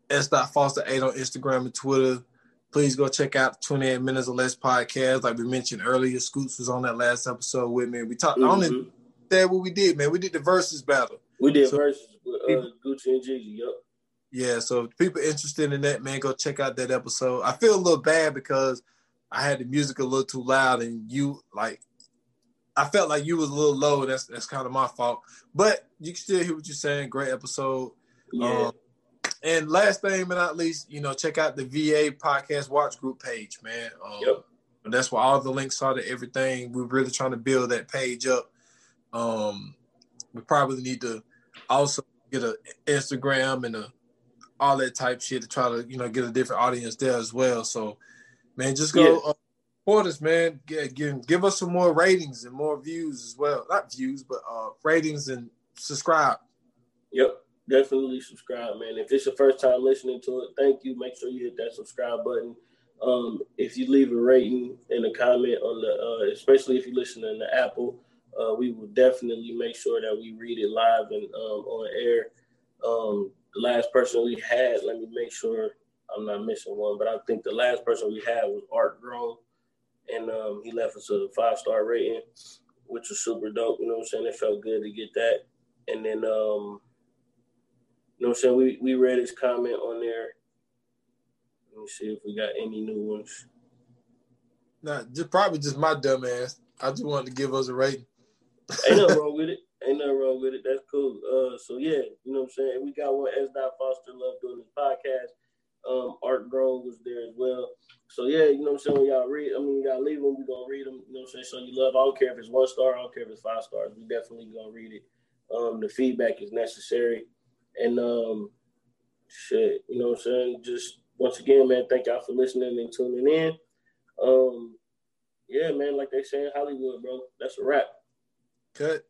S. Foster eight on Instagram and Twitter. Please go check out 28 Minutes or Less podcast. Like we mentioned earlier, Scoots was on that last episode with me. We talked. Mm-hmm. I only said what we did, man. We did the Verzuz battle. We did so, Verzuz with uh, Gucci and Jeezy. Yep. Yeah, so people interested in that, man, go check out that episode. I feel a little bad because I had the music a little too loud, and you like, I felt like you was a little low. That's that's kind of my fault, but you can still hear what you're saying. Great episode. Yeah. Um, and last thing but not least, you know, check out the VA podcast watch group page, man. Um, yep. That's where all the links are to everything. We're really trying to build that page up. Um, we probably need to also get an Instagram and a, all that type shit to try to you know get a different audience there as well. So, man, just go yeah. uh, us, man. Give, give, us some more ratings and more views as well. Not views, but uh, ratings and subscribe. Yep definitely subscribe, man. If it's your first time listening to it, thank you. Make sure you hit that subscribe button. Um, if you leave a rating and a comment on the, uh, especially if you listen in the Apple, uh, we will definitely make sure that we read it live and um, on air. Um, the last person we had, let me make sure I'm not missing one, but I think the last person we had was Art Grown, and um, he left us a five star rating, which was super dope. You know what I'm saying? It felt good to get that. And then um, you know what I'm saying? We we read his comment on there. Let me see if we got any new ones. Nah, just probably just my dumb ass. I just wanted to give us a rating. Ain't nothing wrong with it. Ain't nothing wrong with it. That's cool. Uh, so yeah, you know what I'm saying. We got one. S. Dot Foster love doing this podcast. Um, Art Grove was there as well. So yeah, you know what I'm saying. When y'all read, I mean, y'all leave them. We gonna read them. You know what I'm saying. So you love. I don't care if it's one star. I don't care if it's five stars. We definitely gonna read it. Um, the feedback is necessary. And um, shit, you know what I'm saying? Just once again, man, thank y'all for listening and tuning in. Um, yeah, man, like they say in Hollywood, bro, that's a wrap. Cut.